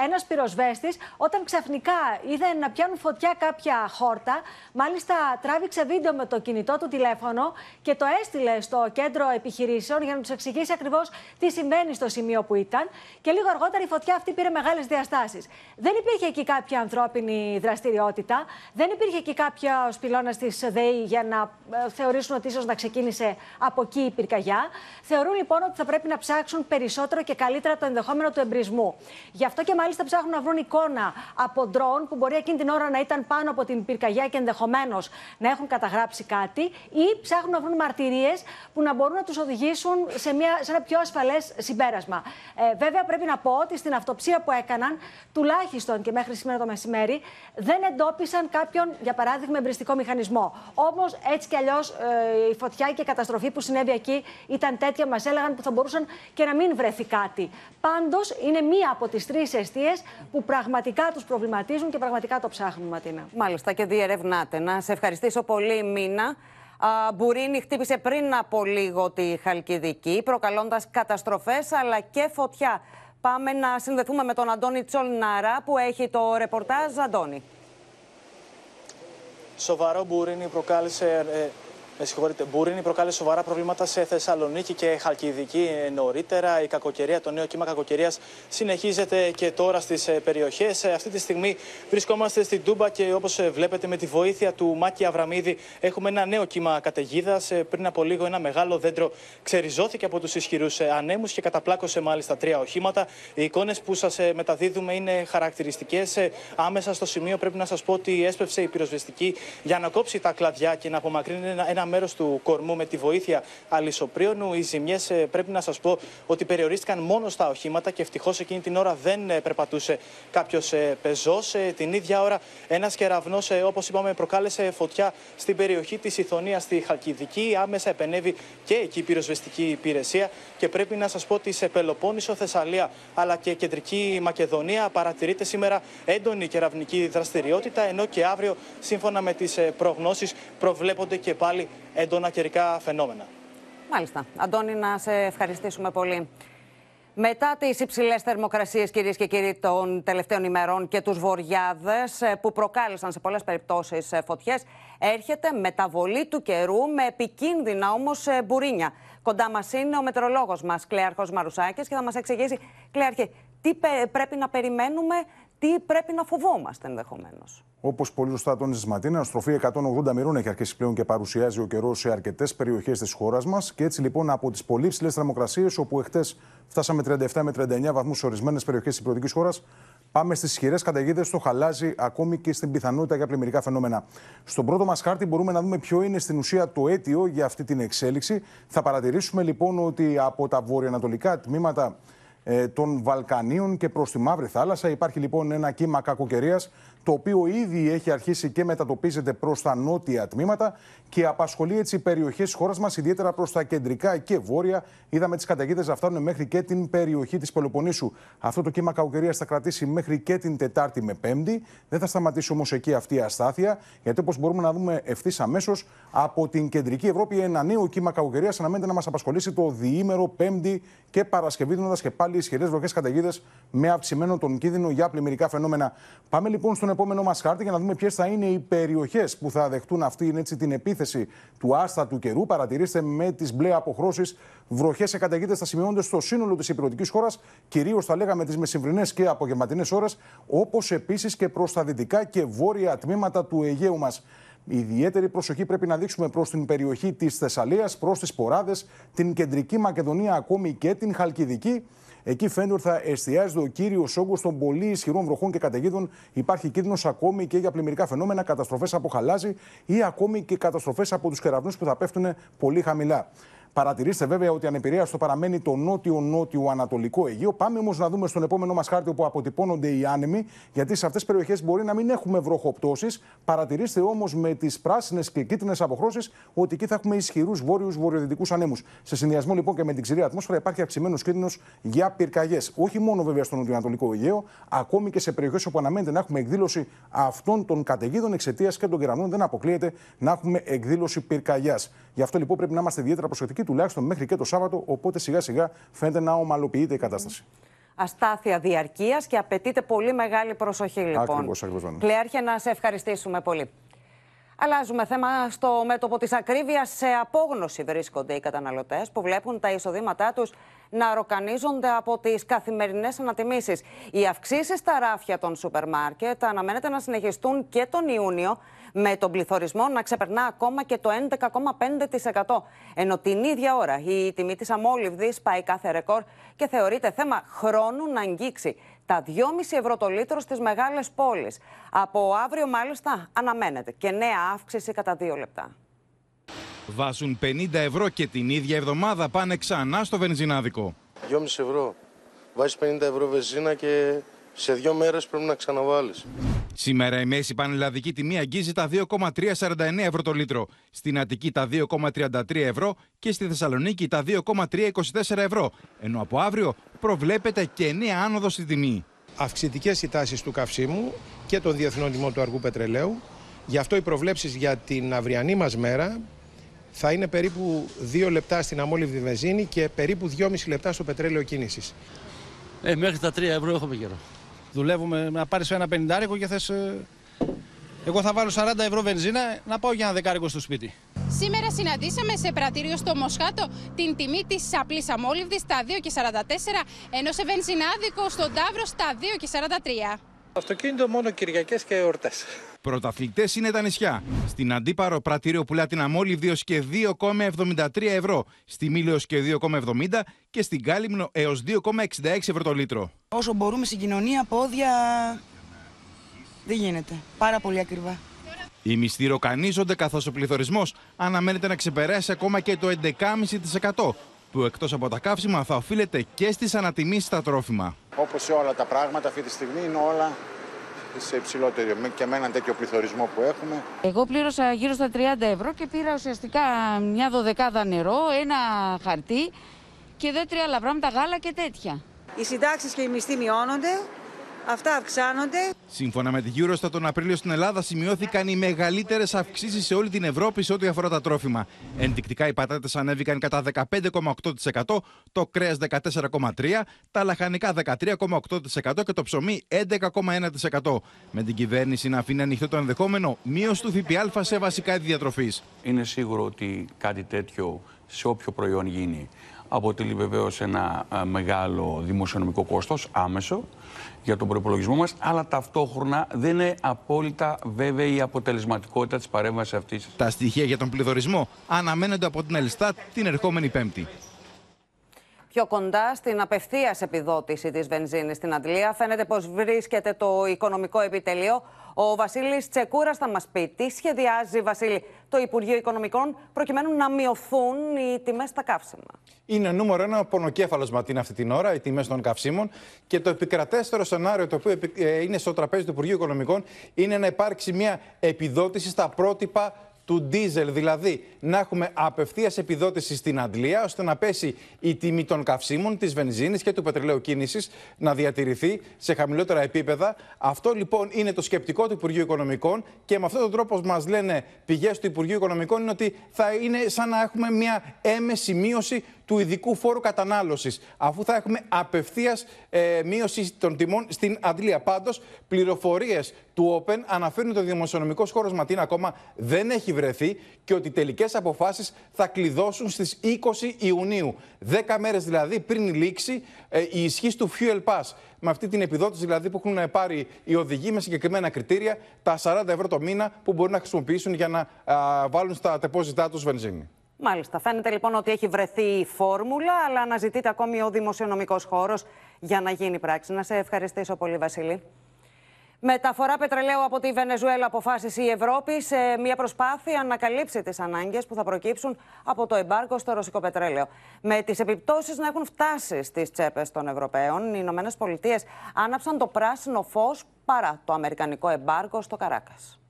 ε, ένας πυροσβέστης όταν ξαφνικά είδε να πιάνουν φωτιά κάποια χόρτα. Μάλιστα, τράβηξε βίντεο με το κινητό του τηλέφωνο και το έστειλε στο κέντρο επιχειρήσεων για να τους εξηγήσει ακριβώς τι συμβαίνει στο σημείο που ήταν. Και λίγο αργότερα η φωτιά αυτή πήρε μεγάλες διαστάσεις. Δεν υπήρχε εκεί κάποια ανθρώπινη δραστηριότητα, δεν υπήρχε εκεί κάποιο πυλώνας της ΔΕΗ για να ε, θεωρήσουν ότι ίσως να ξεκίνησε από εκεί η πυρκαγιά. Θεωρούν λοιπόν ότι θα πρέπει να ψάξουν περισσότερο και καλύτερα το ενδεχόμενο του εμπρισμού. Γι' αυτό και μάλιστα ψάχνουν να βρουν εικόνα από ντρόν που μπορεί εκείνη την ώρα να ήταν πάνω από την πυρκαγιά και ενδεχομένως να έχουν καταγράψει γράψει κάτι ή ψάχνουν να βρουν μαρτυρίες που να μπορούν να τους οδηγήσουν σε, μια, σε ένα πιο ασφαλές συμπέρασμα. Ε, βέβαια, πρέπει να πω ότι στην αυτοψία που έκαναν, τουλάχιστον και μέχρι σήμερα το μεσημέρι, δεν εντόπισαν κάποιον, για παράδειγμα, εμπριστικό μηχανισμό. Όμως, έτσι κι αλλιώς, ε, η φωτιά και η καταστροφή που συνέβη εκεί ήταν τέτοια, μας έλεγαν που θα μπορούσαν και να μην βρεθεί κάτι. Πάντως, είναι μία από τις τρεις αιστείες που πραγματικά τους προβληματίζουν και πραγματικά το ψάχνουν, Ματίνα. Μάλιστα και διερευνάτε. Να σε ευχαριστήσω πολύ, Μίνα. Μπουρίνη χτύπησε πριν από λίγο τη Χαλκιδική, προκαλώντας καταστροφές αλλά και φωτιά. Πάμε να συνδεθούμε με τον Αντώνη Τσολνάρα που έχει το ρεπορτάζ. Αντώνη. Σοβαρό μπουρίνη προκάλεσε ε, με συγχωρείτε, Μπουρίνη προκάλεσε σοβαρά προβλήματα σε Θεσσαλονίκη και Χαλκιδική νωρίτερα. Η κακοκαιρία, το νέο κύμα κακοκαιρίας συνεχίζεται και τώρα στις περιοχές. Αυτή τη στιγμή βρισκόμαστε στην Τούμπα και όπως βλέπετε, με τη βοήθεια του Μάκη Αβραμίδη, έχουμε ένα νέο κύμα καταιγίδας. Πριν από λίγο, ένα μεγάλο δέντρο ξεριζώθηκε από τους ισχυρούς ανέμους και καταπλάκωσε μάλιστα τρία οχήματα. Οι εικόνες που σας μεταδίδουμε είναι χαρακτηριστικές. Άμεσα στο σημείο πρέπει να σας πω ότι έσπευσε η πυροσβεστική για να κόψει τα κλαδιά και να απομακρύνει ένα μέρος του κορμού με τη βοήθεια αλυσοπρίωνου. Οι ζημιές ε, πρέπει να σας πω ότι περιορίστηκαν μόνο στα οχήματα και ευτυχώς εκείνη την ώρα δεν ε, περπατούσε κάποιος ε, πεζός. Την ίδια ώρα, ένας κεραυνός, όπως είπαμε, προκάλεσε φωτιά στην περιοχή της Ιθωνίας στη Χαλκιδική. Άμεσα επενεύει και εκεί η πυροσβεστική υπηρεσία. Και πρέπει να σας πω ότι σε Πελοπόννησο, Θεσσαλία αλλά και κεντρική Μακεδονία παρατηρείται σήμερα έντονη κεραυνική δραστηριότητα. Ενώ και αύριο, σύμφωνα με τις προγνώσεις, προβλέπονται και πάλι έντονα καιρικά φαινόμενα. Μάλιστα. Αντώνη, να σε ευχαριστήσουμε πολύ. Μετά τις υψηλές θερμοκρασίες, κυρίες και κύριοι, των τελευταίων ημερών και τους βοριάδες ε, που προκάλεσαν σε πολλές περιπτώσεις ε, φωτιές, έρχεται μεταβολή του καιρού με επικίνδυνα όμως ε, μπουρίνια. Κοντά μας είναι ο μετρολόγος μας, Κλέαρχος Μαρουσάκης, και θα μας εξηγήσει, Κλέαρχε, τι πρέπει να περιμένουμε τι πρέπει να φοβόμαστε ενδεχομένως. Όπως πολύ σωστά τόνισες Ματίνα, στροφή 180 μοιρών έχει αρχίσει πλέον και παρουσιάζει ο καιρός σε αρκετές περιοχές της χώρας μας. Και έτσι λοιπόν από τις πολύ ψηλές θερμοκρασίες, όπου εχθές φτάσαμε 37 με 39 βαθμούς σε ορισμένες περιοχές της υπηρετικής χώρας, πάμε στις ισχυρές καταιγίδες στο χαλάζι, ακόμη και στην πιθανότητα για πλημμυρικά φαινόμενα. Στον πρώτο μας χάρτη μπορούμε να δούμε ποιο είναι στην ουσία το αίτιο για αυτή την εξέλιξη. Θα παρατηρήσουμε λοιπόν ότι από τα βορειοανατολικά τμήματα ε, των Βαλκανίων και προς τη Μαύρη Θάλασσα. Υπάρχει λοιπόν ένα κύμα κακοκαιρίας το οποίο ήδη έχει αρχίσει και μετατοπίζεται προς τα νότια τμήματα και απασχολεί έτσι περιοχές της χώρας μας, ιδιαίτερα προς τα κεντρικά και βόρεια. Είδαμε τις καταιγίδες να φτάνουν μέχρι και την περιοχή της Πελοποννήσου. Αυτό το κύμα κακοκαιρίας θα κρατήσει μέχρι και την Τετάρτη με Πέμπτη. Δεν θα σταματήσει όμως εκεί αυτή η αστάθεια, γιατί όπως μπορούμε να δούμε ευθύς αμέσως από την κεντρική Ευρώπη, ένα νέο κύμα κακοκαιρίας αναμένεται να μας απασχολήσει το διήμερο Πέμπτη και Παρασκευή, δίνοντας και πάλι ισχυρές βροχές καταιγίδες με αυξημένο τον κίνδυνο για πλημμυρικά φαινόμενα. Πάμε λοιπόν στον επόμενο μας χάρτη για να δούμε ποιες θα είναι οι περιοχές που θα δεχτούν αυτή έτσι, την επίθεση του άστατου καιρού. Παρατηρήστε με τις μπλε αποχρώσεις βροχές και καταιγίδε θα σημειώνονται στο σύνολο της υπηρετικής χώρας, κυρίως θα λέγαμε τις μεσημβρινές και απογευματινές ώρες, όπως επίσης και προς τα δυτικά και βόρεια τμήματα του Αιγαίου μας. Ιδιαίτερη προσοχή πρέπει να δείξουμε προς την περιοχή της Θεσσαλίας, προς τις Ποράδες, την κεντρική Μακεδονία, ακόμη και την Χαλκιδική. Εκεί φαίνεται ότι θα εστιάζεται ο κύριο όγκο των πολύ ισχυρών βροχών και καταιγίδων. Υπάρχει κίνδυνος ακόμη και για πλημμυρικά φαινόμενα, καταστροφές από χαλάζι ή ακόμη και καταστροφές από τους κεραυνούς που θα πέφτουν πολύ χαμηλά. Παρατηρήστε βέβαια ότι ανεπηρέαστο παραμένει το νότιο-νότιο-ανατολικό Αιγαίο. Πάμε όμως να δούμε στον επόμενο μας χάρτη όπου αποτυπώνονται οι άνεμοι, γιατί σε αυτές τις περιοχές μπορεί να μην έχουμε βροχοπτώσεις. Παρατηρήστε όμως με τις πράσινες και κίτρινες αποχρώσεις ότι εκεί θα έχουμε ισχυρούς βόρειου-βορειοδυτικού ανέμους. Σε συνδυασμό λοιπόν και με την ξηρή ατμόσφαιρα υπάρχει αυξημένος κίνδυνος για πυρκαγιές. Όχι μόνο βέβαια στο νοτιοανατολικό Αιγαίο, ακόμη και σε περιοχές όπου αναμένεται να έχουμε εκδήλωση αυτών των καταιγίδων εξαιτίας και των κεραυνών. Δεν αποκλείεται να έχουμε εκδήλωση πυρκαγιάς. Γι' αυτό λοιπόν πρέπει να είμαστε ιδιαίτερα προσεκτικοί τουλάχιστον μέχρι και το Σάββατο. Οπότε σιγά σιγά φαίνεται να ομαλοποιείται η κατάσταση. Αστάθεια διαρκείας και απαιτείται πολύ μεγάλη προσοχή λοιπόν. Ακριβώς, ακριβώς. Κλέαρχε, να σε ευχαριστήσουμε πολύ. Αλλάζουμε θέμα στο μέτωπο της ακρίβειας. Σε απόγνωση βρίσκονται οι καταναλωτές που βλέπουν τα εισοδήματά τους να ροκανίζονται από τις καθημερινές ανατιμήσεις. Οι αυξήσεις στα ράφια των σούπερ μάρκετ αναμένεται να συνεχιστούν και τον Ιούνιο με τον πληθωρισμό να ξεπερνά ακόμα και το 11,5%. Ενώ την ίδια ώρα η τιμή της αμόλυβδης πάει κάθε ρεκόρ και θεωρείται θέμα χρόνου να αγγίξει τα 2,5 ευρώ το λίτρο στις μεγάλες πόλεις. Από αύριο μάλιστα αναμένεται και νέα αύξηση κατά 2 λεπτά. βάζουν 50 ευρώ και την ίδια εβδομάδα πάνε ξανά στο βενζινάδικο. 2,5 ευρώ. Βάζεις 50 ευρώ βενζίνα και σε δύο μέρες πρέπει να ξαναβάλεις. Σήμερα η μέση πανελλαδική τιμή αγγίζει τα 2,349 ευρώ το λίτρο, στην Αττική τα 2,33 ευρώ και στη Θεσσαλονίκη τα 2,324 ευρώ, ενώ από αύριο προβλέπεται και νέα άνοδος στη τιμή. Αυξητικές οι τάσεις του καυσίμου και των διεθνών τιμών του αργού πετρελαίου. Γι' αυτό οι προβλέψεις για την αυριανή μας μέρα θα είναι περίπου 2 λεπτά στην αμόλυβδη βενζίνη και περίπου 2,5 λεπτά στο πετρέλαιο κίνησης. Ε, μέχρι τα 3 ευρώ έχουμε καιρό. Δουλεύουμε να πάρεις ένα πενιντάρικο και θες... ε, Εγώ θα βάλω 40 ευρώ βενζίνα να πάω για ένα δεκάρικο στο σπίτι. Σήμερα συναντήσαμε σε πρατήριο στο Μοσχάτο την τιμή της απλής αμόλυβδης στα 2,44 ενώ σε βενζινάδικο στον Ταύρο στα 2,43. Αυτοκίνητο μόνο Κυριακές και εορτές. Πρωταθλητές είναι τα νησιά. Στην Αντίπαρο πρατήριο πουλά την αμόλυβδη έως και 2,73 ευρώ, στη Μήλο έως και 2,70 και στην Κάλυμνο έως 2,66 ευρώ το λίτρο. Όσο μπορούμε στην κοινωνία, πόδια δεν γίνεται. Πάρα πολύ ακριβά. Οι μισθοί ροκανίζονται καθώς ο πληθωρισμός αναμένεται να ξεπεράσει ακόμα και το 11,5% που εκτός από τα καύσιμα θα οφείλεται και στις ανατιμήσεις στα τρόφιμα. Όπως σε όλα τα πράγματα, αυτή τη στιγμή είναι όλα σε υψηλότερο. Με- Και με έναν τέτοιο πληθωρισμό που έχουμε, Εγώ πλήρωσα γύρω στα 30 ευρώ και πήρα ουσιαστικά μια δωδεκάδα νερό, ένα χαρτί και δύο-τρία άλλα πράγματα, γάλα και τέτοια. Οι συντάξεις και οι μισθοί μειώνονται, αυτά αυξάνονται. Σύμφωνα με τη Eurostat, τον Απρίλιο στην Ελλάδα σημειώθηκαν οι μεγαλύτερες αυξήσεις σε όλη την Ευρώπη σε ό,τι αφορά τα τρόφιμα. Ενδεικτικά οι πατάτες ανέβηκαν κατά 15,8%, το κρέας 14,3%, τα λαχανικά 13,8% και το ψωμί 11,1%. Με την κυβέρνηση να αφήνει ανοιχτό το ενδεχόμενο μείωση του ΦΠΑ σε βασικά είδη διατροφής. Είναι σίγουρο ότι κάτι τέτοιο σε όποιο προϊόν γίνει αποτελεί βεβαίως ένα α, μεγάλο δημοσιονομικό κόστος άμεσο για τον προπολογισμό μας, αλλά ταυτόχρονα δεν είναι απόλυτα βέβαιη η αποτελεσματικότητα της παρέμβασης αυτής. Τα στοιχεία για τον πληθωρισμό αναμένονται από την Ελστάτ την ερχόμενη Πέμπτη. Πιο κοντά στην απευθείας επιδότηση της βενζίνης στην Αντλία φαίνεται πως βρίσκεται το οικονομικό επιτελείο. Ο Βασίλης Τσεκούρας θα μας πει τι σχεδιάζει, Βασίλη, το Υπουργείο Οικονομικών προκειμένου να μειωθούν οι τιμές στα καύσιμα. Είναι νούμερο ένα πονοκέφαλος Ματίνα αυτή την ώρα, οι τιμές των καυσίμων. Και το επικρατέστερο σενάριο το οποίο επι- ε, είναι στο τραπέζι του Υπουργείου Οικονομικών είναι να υπάρξει μια επιδότηση στα πρότυπα του ντίζελ, δηλαδή να έχουμε απευθείας επιδότηση στην Αντλία, ώστε να πέσει η τιμή των καυσίμων, της βενζίνης και του πετρελαίου κίνησης να διατηρηθεί σε χαμηλότερα επίπεδα. Αυτό λοιπόν είναι το σκεπτικό του Υπουργείου Οικονομικών και με αυτόν τον τρόπο μας λένε πηγές του Υπουργείου Οικονομικών είναι ότι θα είναι σαν να έχουμε μια έμεση μείωση του ειδικού φόρου κατανάλωσης, αφού θα έχουμε απευθείας ε, μείωση των τιμών στην Αντλία. Πάντως, πληροφορίες του Open αναφέρουν ότι ο δημοσιονομικός χώρος Ματίνα ακόμα δεν έχει βρεθεί και ότι οι τελικές αποφάσεις θα κλειδώσουν στις 20 Ιουνίου. 10 μέρες δηλαδή πριν λήξει ε, η ισχύ του Fuel Pass. Με αυτή την επιδότηση δηλαδή που έχουν πάρει οι οδηγοί με συγκεκριμένα κριτήρια, τα 40 ευρώ το μήνα που μπορούν να χρησιμοποιήσουν για να α, βάλουν στα τεπόζιτά τους βενζίνη. Μάλιστα. Φαίνεται λοιπόν ότι έχει βρεθεί η φόρμουλα, αλλά αναζητείται ακόμη ο δημοσιονομικός χώρος για να γίνει πράξη. Να σε ευχαριστήσω πολύ, Βασίλη. Μεταφορά πετρελαίου από τη Βενεζουέλα αποφάσισε η Ευρώπη σε μια προσπάθεια να καλύψει τις ανάγκες που θα προκύψουν από το εμπάργκο στο ρωσικό πετρέλαιο. Με τις επιπτώσεις να έχουν φτάσει στις τσέπες των Ευρωπαίων, οι Ηνωμένες Πολιτείες άναψαν το πράσινο φως παρά το αμερικανικό εμπάργκο στο Καράκας.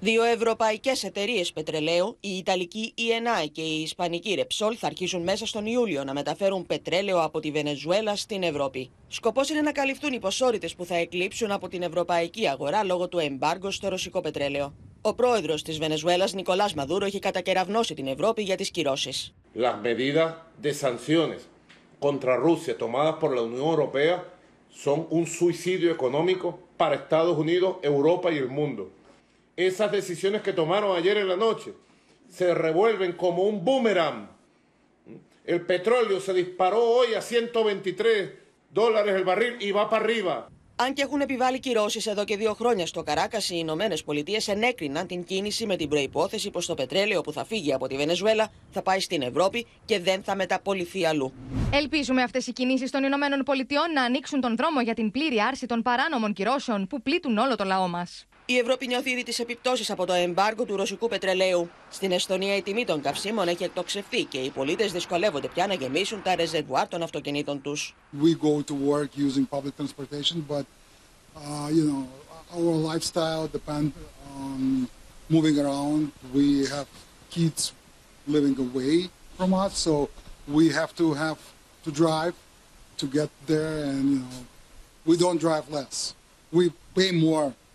Δύο ευρωπαϊκές εταιρείες πετρελαίου, η Ιταλική ENI και η Ισπανική Repsol, θα αρχίσουν μέσα στον Ιούλιο να μεταφέρουν πετρέλαιο από τη Βενεζουέλα στην Ευρώπη. Σκοπός είναι να καλυφθούν οι ποσότητες που θα εκλείψουν από την ευρωπαϊκή αγορά λόγω του εμπάργκο στο ρωσικό πετρέλαιο. Ο πρόεδρος της Βενεζουέλας, Νικολάς Μαδούρο, έχει κατακεραυνώσει την Ευρώπη για τις κυρώσεις. Las medidas de sanciones contra Rusia tomadas por la Unión Europea son un suicidio económico para Estados Unidos, Europa y el mundo. Esas decisiones que tomaron ayer en la noche se revuelven como un boomerang. El petróleo se disparó hoy a 123 dólares el barril y va para arriba. Αν και έχουν επιβάλει κυρώσεις εδώ και δύο χρόνια στο Καράκα, οι Ηνωμένες Πολιτείες ενέκριναν την κίνηση με την προπόθεση πως το πετρέλαιο που θα φύγει από τη Βενεζουέλα θα πάει στην Ευρώπη και δεν θα μεταπολιθεί αλλού. Ελπίζουμε αυτές οι κινήσεις των Ηνωμένων Πολιτειών να ανοίξουν τον δρόμο για την πλήρη άρση των παράνομων κυρώσεων που πλήττουν όλο το λαό μας. Η Ευρώπη νιώθει ήδη τι επιπτώσει από το εμπάργκο του ρωσικού πετρελαίου. Στην Εστονία η τιμή των καυσίμων έχει εκτοξευθεί και οι πολίτε δυσκολεύονται πια να γεμίσουν τα ρεζερβουάρ των αυτοκινήτων του. We go to work using public transportation, but uh, you know our lifestyle depend on moving around. We have kids living away from us, so we have to have to drive to get there, and you know we don't drive less. We pay more for the gas.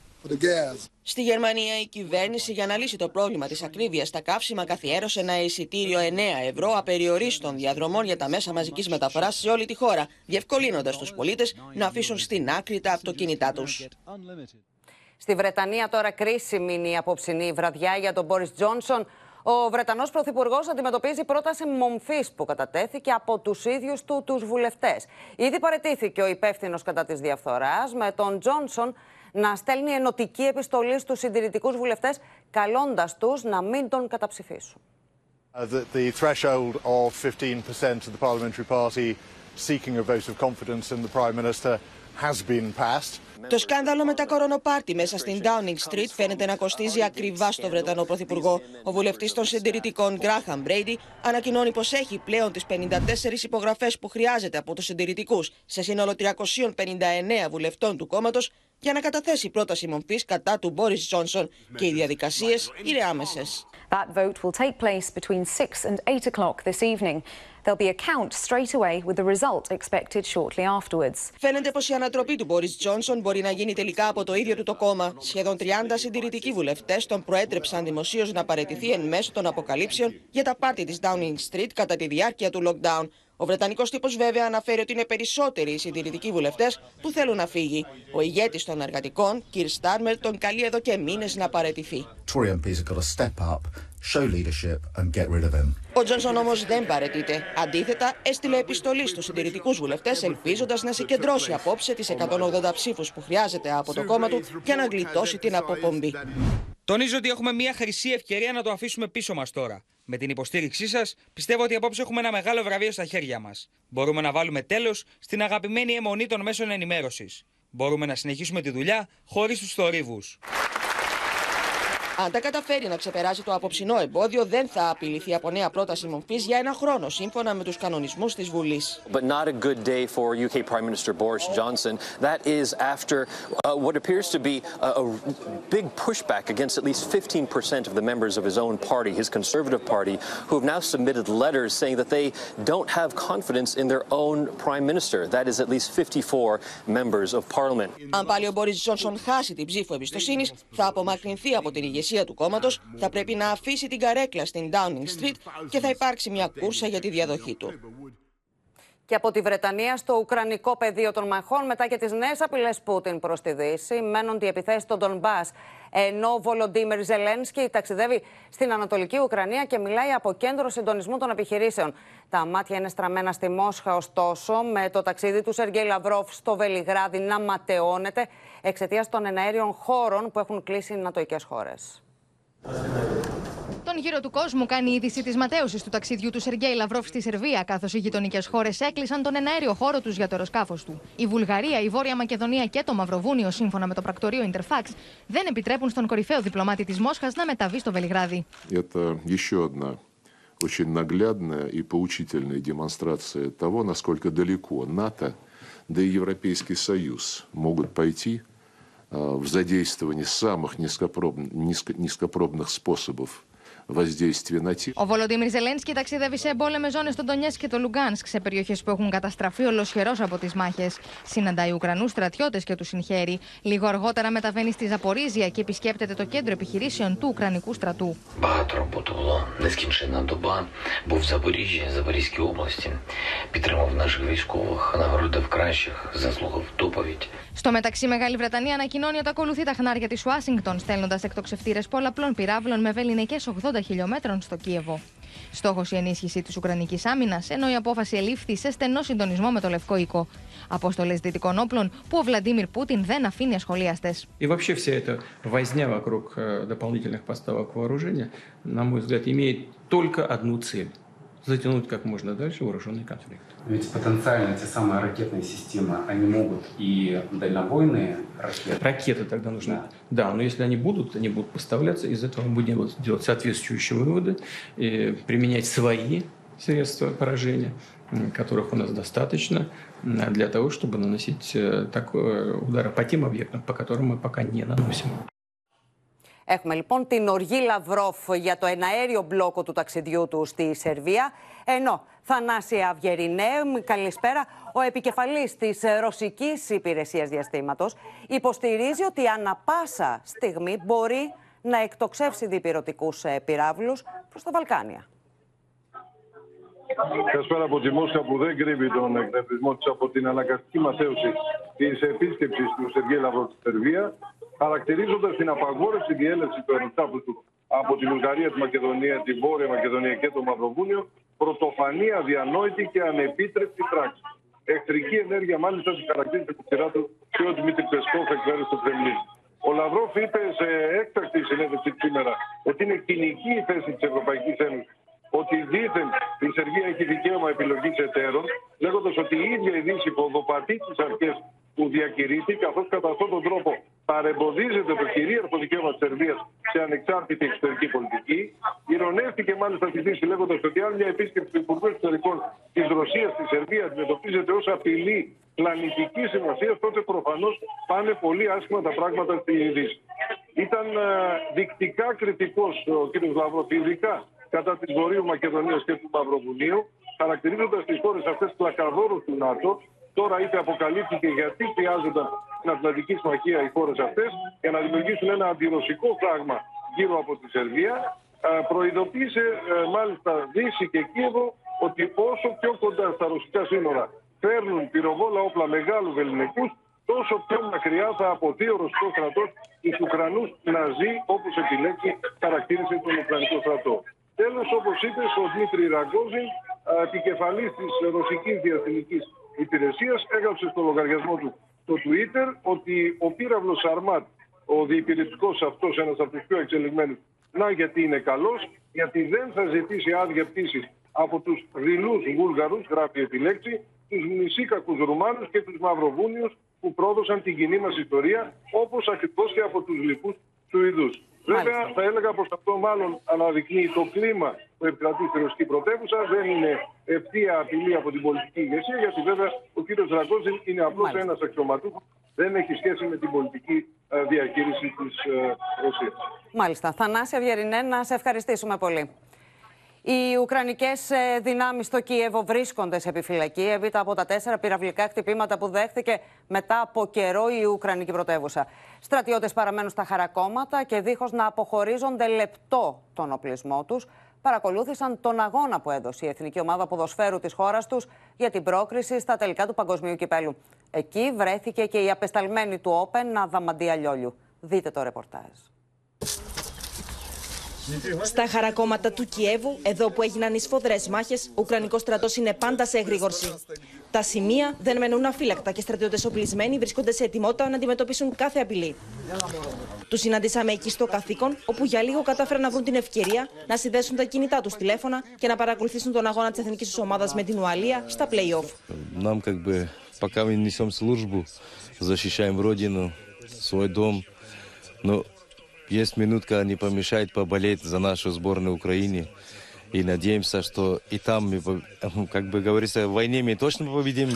Στη Γερμανία η κυβέρνηση για να λύσει το πρόβλημα της ακρίβειας στα καύσιμα καθιέρωσε ένα εισιτήριο 9 ευρώ απεριορίστων διαδρομών για τα μέσα μαζικής μεταφοράς σε όλη τη χώρα, διευκολύνοντας τους πολίτες να αφήσουν στην άκρη τα αυτοκίνητά τους. Στη Βρετανία τώρα κρίσιμη είναι η απόψινή βραδιά για τον Μπόρις Τζόνσον. Ο Βρετανός Πρωθυπουργός αντιμετωπίζει πρόταση μομφής που κατατέθηκε από τους ίδιους του τους βουλευτές. Ήδη παρετήθηκε ο υπεύθυνος κατά της διαφθοράς με τον Τζόνσον να στέλνει ενωτική επιστολή στους συντηρητικούς βουλευτές καλώντας τους να μην τον καταψηφίσουν. Uh, the, the threshold of 15% of the parliamentary party seeking a vote of confidence in the Prime Minister has been passed. Το σκάνδαλο με τα κορονοπάρτι μέσα στην Downing Street φαίνεται να κοστίζει ακριβά στο Βρετανό Πρωθυπουργό. Ο βουλευτής των συντηρητικών Γκράχαμ Μπρέιντι ανακοινώνει πως έχει πλέον τις 54 υπογραφές που χρειάζεται από τους συντηρητικούς σε σύνολο 359 βουλευτών του κόμματος για να καταθέσει πρόταση μορφής κατά του Μπόρις Τζόνσον και οι διαδικασίες είναι άμεσες. That vote will take place between 6 and 8 o'clock this evening. There'll be a count straight away with the result expected shortly afterwards. Φαίνεται πως η ανατροπή του Μπόρι Τζόνσον μπορεί να γίνει τελικά από το ίδιο του το κόμμα. Σχεδόν 30 συντηρητικοί βουλευτές τον προέτρεψαν δημοσίως να παραιτηθεί εν μέσω των αποκαλύψεων για τα πάρτι της Downing Street κατά τη διάρκεια του lockdown. Ο Βρετανικός τύπος βέβαια αναφέρει ότι είναι περισσότεροι οι συντηρητικοί βουλευτές που θέλουν να φύγει. Ο ηγέτης των εργατικών, Κυρ Στάρμερ, τον καλεί εδώ και μήνες να παραιτηθεί. Ο Τζόνσον όμως δεν παρετείται. Αντίθετα, έστειλε επιστολή στους συντηρητικούς βουλευτές, ελπίζοντας να συγκεντρώσει απόψε τις 180 ψήφους που χρειάζεται από το κόμμα του για να γλιτώσει την αποπομπή. Τονίζω ότι έχουμε μια χρυσή ευκαιρία να το αφήσουμε πίσω μας τώρα. Με την υποστήριξή σας, πιστεύω ότι απόψε έχουμε ένα μεγάλο βραβείο στα χέρια μας. Μπορούμε να βάλουμε τέλος στην αγαπημένη αιμονή των μέσων ενημέρωσης. Μπορούμε να συνεχίσουμε τη δουλειά χωρίς τους θορύβους. Αν τα καταφέρει να ξεπεράσει το απόψινό εμπόδιο, δεν θα απειληθεί από νέα πρόταση μορφή για ένα χρόνο, σύμφωνα με του κανονισμού τη Βουλή. But not a good day for UK Prime Minister Boris Johnson. That is after uh, what appears to be a, a big pushback against at least 15% of the members of his own party, his Conservative Party, who have now submitted letters saying that they don't have confidence in their own Prime Minister. That is at least 54 members of Parliament. Αν πάλι ο Μπόρι Τζόνσον χάσει την ψήφο εμπιστοσύνη, θα απομακρυνθεί από την ηγεσία του κόμματος, θα πρέπει να αφήσει την καρέκλα στην Downing Street και θα υπάρξει μια κούρσα για τη διαδοχή του. Και από τη Βρετανία στο Ουκρανικό πεδίο των μαχών, μετά και τις νέες απειλές Πούτιν προς τη Δύση, μένονται οι επιθέσεις στον Ντομπά. Ενώ ο Βολοντίμιρ Ζελένσκι ταξιδεύει στην Ανατολική Ουκρανία και μιλάει από κέντρο συντονισμού των επιχειρήσεων. Τα μάτια είναι στραμμένα στη Μόσχα, ωστόσο, με το ταξίδι του Σεργέη Λαυρόφ στο Βελιγράδι να ματαιώνεται εξαιτίας των εναέριων χώρων που έχουν κλείσει οι νατοικέ χώρες. Τον γύρο του κόσμου κάνει η είδηση τη ματέωση του ταξιδιού του Σεργέη Λαυρόφ στη Σερβία, καθώ οι γειτονικέ χώρε έκλεισαν τον εναέριο χώρο του για το αεροσκάφο του. Η Βουλγαρία, η Βόρεια Μακεδονία και το Μαυροβούνιο, σύμφωνα με το πρακτορείο Interfax, δεν επιτρέπουν στον κορυφαίο διπλωμάτη τη Μόσχα να μεταβεί στο Βελιγράδι. Это еще одна очень наглядная и поучительная демонстрация того, насколько далеко НАТО, да и Европейский Союз могут пойти э, в задействовании самых низкопробн- низко- низкопробных способов воздействия на тех, Ο Βολοντίμιρ Ζελένσκι ταξιδεύει σε εμπόλεμε ζώνε των Ντονιέτσκ και το Λουγκάνσκ, σε περιοχέ που έχουν καταστραφεί ολοσχερό από τι μάχε. Συναντάει Ουκρανού στρατιώτε και του συγχαίρει. Λίγο αργότερα μεταβαίνει στη Ζαπορίζια και επισκέπτεται το κέντρο επιχειρήσεων του Ουκρανικού στρατού. Багато роботи було. Нескінченна доба. Був в Запоріжжі, Запорізькій області. Підтримав наших військових, нагородив кращих, заслугив доповідь. Στο μεταξύ, Μεγάλη Βρετανία ανακοινώνει ότι ακολουθεί τα χνάρια τη Ουάσιγκτον, στέλνοντα εκτοξευτήρε πολλαπλών πυράβλων με βεληνικέ 80 χιλιόμετρων στο Κίεβο. Στόχο η ενίσχυση τη Ουκρανική άμυνα, ενώ η απόφαση ελήφθη σε στενό συντονισμό με το Λευκό Οίκο. Απόστολε δυτικών όπλων που ο Βλαντίμιρ Πούτιν δεν αφήνει ασχολίαστε. И вообще вся эта возня вокруг э, дополнительных поставок вооружения, на мой взгляд, имеет только одну цель Затянуть как можно дальше вооруженный конфликт. Ведь потенциально те самые ракетные системы, они могут и дальнобойные ракеты. Ракеты тогда нужны. Да. да, но если они будут, они будут поставляться, из этого мы будем делать соответствующие выводы, и применять свои средства поражения, которых у нас достаточно, для того, чтобы наносить э, такой удары по тем объектам, по которым мы пока не наносим. Έχουμε λοιπόν την οργή Λαυρόφ για το εναέριο μπλόκο του ταξιδιού του στη Σερβία. Ενώ Θανάση Αυγερινέ, καλησπέρα, ο επικεφαλής της Ρωσικής Υπηρεσίας Διαστήματος υποστηρίζει ότι ανα πάσα στιγμή μπορεί να εκτοξεύσει διπυρωτικούς πυράβλους προς τα Βαλκάνια. Καλησπέρα από τη Μόσχα που δεν κρύβει τον εκνευρισμό της από την αναγκαστική μαθαίωση της επίσκεψης του Σεργέ Λαυρό στη Σερβία, χαρακτηρίζοντας την απαγόρευση διέλευση του του από τη Βουλγαρία, τη Μακεδονία, τη Βόρεια Μακεδονία και το Μαυροβούνιο, πρωτοφανή, αδιανόητη και ανεπίτρεπτη πράξη. Εχθρική ενέργεια, μάλιστα, τη χαρακτήρισε τη σειρά του και ο Δημήτρης Πεσκόφ εκ μέρους του Κρεμλίνου. Ο Λαυρόφ είπε σε έκτακτη συνέντευξη σήμερα ότι είναι κοινική η θέση της Ευρωπαϊκής Ένωσης ότι δήθεν η Σερβία έχει δικαίωμα επιλογής εταίρων, λέγοντας ότι η ίδια η Δύση ποδοπατεί τις αρχές που διακηρύττει, καθώς κατά αυτόν τον τρόπο παρεμποδίζεται το κυρίαρχο δικαίωμα της Σερβίας σε ανεξάρτητη εξωτερική πολιτική. Ηρωνεύτηκε μάλιστα στη Δύση λέγοντας ότι αν μια επίσκεψη του Υπουργού Εξωτερικών της Ρωσίας στη Σερβία αντιμετωπίζεται ως απειλή πλανητικής σημασίας, τότε προφανώς πάνε πολύ άσχημα τα πράγματα στη Δύση. Ήταν ε, δεικτικά κριτικός ο κ. Λαυρός, ειδικά κατά της Βορείου Μακεδονίας και του Μαυροβουνίου, χαρακτηρίζοντας τις χώρες αυτές πλακαδόρους του ΝΑΤΟ. Τώρα είτε αποκαλύφθηκε γιατί χρειάζονταν την Ατλαντική Συμμαχία οι χώρες αυτές για να δημιουργήσουν ένα αντιρωσικό φράγμα γύρω από τη Σερβία. Προειδοποίησε μάλιστα Δύση και Κίεβο ότι όσο πιο κοντά στα ρωσικά σύνορα φέρνουν πυροβόλα όπλα μεγάλους βεληνικού, τόσο πιο μακριά θα αποθεί ο ρωσικός στρατός του Ουκρανούς να ζει όπως επιλέξει, χαρακτήρισε τον Ουκρανικό στρατό. Τέλος, όπως είπε, ο Δημήτρη Ραγκόζιν, επικεφαλής της Ρωσικής Διαστημική Υπηρεσίας, έγραψε στο λογαριασμό του στο Twitter ότι ο πύραυλος Αρμάτ, ο διυπηρετικό αυτός, ένας από τους πιο εξελιγμένους, να γιατί είναι καλός, γιατί δεν θα ζητήσει άδεια πτήσης από τους δειλούς Βούλγαρους, γράφει επιλέξη, τους μισήκακου Ρουμάνους και τους Μαυροβούνιους που πρόδωσαν την κοινή μας ιστορία, όπως ακριβώς και από τους λοιπούς Σουηδούς. Βέβαια, θα έλεγα πως αυτό μάλλον αναδεικνύει το κλίμα που επικρατεί στη ρωσική πρωτεύουσα. Δεν είναι ευθεία απειλή από την πολιτική ηγεσία, γιατί βέβαια ο κύριος Ραγκόζιν είναι απλώς ένας αξιωματούχος. Δεν έχει σχέση με την πολιτική ε, διαχείριση της ε, Ρωσίας. Μάλιστα. Θανάση Αυγερινέ, να σε ευχαριστήσουμε πολύ. Οι Ουκρανικές ε, δυνάμεις στο Κίεβο βρίσκονται σε επιφυλακή έπειτα από τα τέσσερα πυραυλικά χτυπήματα που δέχθηκε μετά από καιρό η Ουκρανική πρωτεύουσα. Στρατιώτες παραμένουν στα χαρακόμματα και δίχως να αποχωρίζονται λεπτό τον οπλισμό τους, παρακολούθησαν τον αγώνα που έδωσε η Εθνική Ομάδα Ποδοσφαίρου της χώρας τους για την πρόκριση στα τελικά του Παγκοσμίου Κυπέλου. Εκεί βρέθηκε και η απεσταλμένη του Όπεν Αδαμαντία Λιόλιου. Δείτε το ρεπορτάζ. Στα χαρακόμματα του Κιέβου, εδώ που έγιναν οι σφοδρέ μάχε, ο Ουκρανικό στρατό είναι πάντα σε εγρήγορση. Τα σημεία δεν μένουν αφύλακτα και στρατιώτε οπλισμένοι βρίσκονται σε ετοιμότητα να αντιμετωπίσουν κάθε απειλή. Του συναντήσαμε εκεί στο καθήκον, όπου για λίγο κατάφεραν να βρουν την ευκαιρία να συνδέσουν τα κινητά του τηλέφωνα και να παρακολουθήσουν τον αγώνα τη εθνική ομάδα με την Ουαλία στα playoff. Нам как бы пока мы несем службу, защищаем родину, свой дом, но есть минутка, не помешает поболеть за нашу сборную Украины. И надеемся, что и там, мы, как бы говорится, в войне мы точно победим.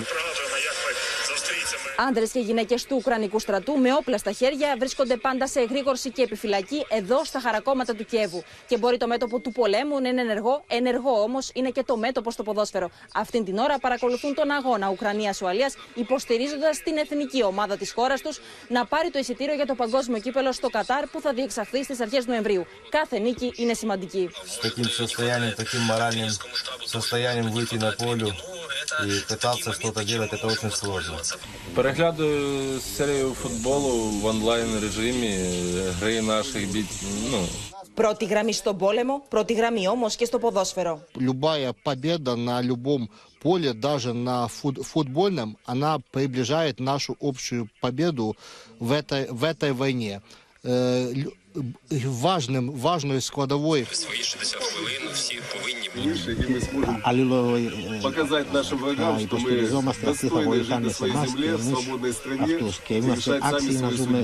Άντρες και γυναίκες του Ουκρανικού στρατού με όπλα στα χέρια βρίσκονται πάντα σε εγρήγορση και επιφυλακή εδώ στα χαρακόμματα του Κιέβου. Και μπορεί το μέτωπο του πολέμου να είναι ενεργό, ενεργό όμως είναι και το μέτωπο στο ποδόσφαιρο. Αυτήν την ώρα παρακολουθούν τον αγώνα Ουκρανία-Ουαλία, υποστηρίζοντας την εθνική ομάδα της χώρας τους να πάρει το εισιτήριο για το παγκόσμιο κύπελο στο Κατάρ που θα διεξαχθεί στις αρχές Νοεμβρίου. Κάθε νίκη είναι σημαντική. и пытаться что-то делать, это очень сложно. Переглядую серію футболу в онлайн режимі гри наших бій. Ну, Πρώτη γραμμή στον πόλεμο, πρώτη γραμμή όμως και στο ποδόσφαιρο. Любая победа на любом поле, даже на фут- футбольном, она приближает нашу общую победу в этой, в этой войне. Э, важним, важною складовою. Свої 60 хвилин всі повинні бути. Показати нашим ворогам, а, що ми достойні а жити на своїй землі, в свободній стране, решать а самі свою судьбу.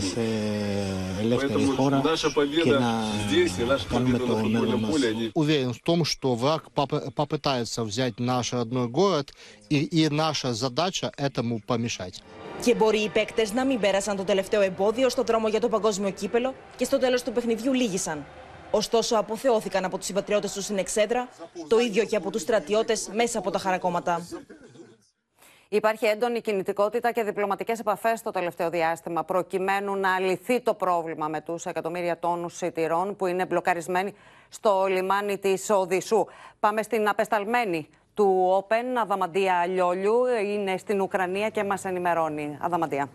Поэтому наша победа здесь и наша победа на футбольном поле. Уверен в том, что враг попытается взять наш родной город и, и наша задача этому помешать. Και μπορεί οι παίκτε να μην πέρασαν το τελευταίο εμπόδιο στο δρόμο για το παγκόσμιο κύπελο και στο τέλο του παιχνιδιού λύγησαν. Ωστόσο, αποθεώθηκαν από του συμπατριώτε του στην Εξέδρα, το ίδιο και από του στρατιώτε μέσα από τα χαρακόμματα. Υπάρχει έντονη κινητικότητα και διπλωματικές επαφές στο τελευταίο διάστημα προκειμένου να λυθεί το πρόβλημα με τους εκατομμύρια τόνους σιτηρών που είναι μπλοκαρισμένοι στο λιμάνι της Οδυσσού. Πάμε στην απεσταλμένη του Open, Αδαμαντία Λιόλιου, είναι στην Ουκρανία και μας ενημερώνει. Αδαμαντία.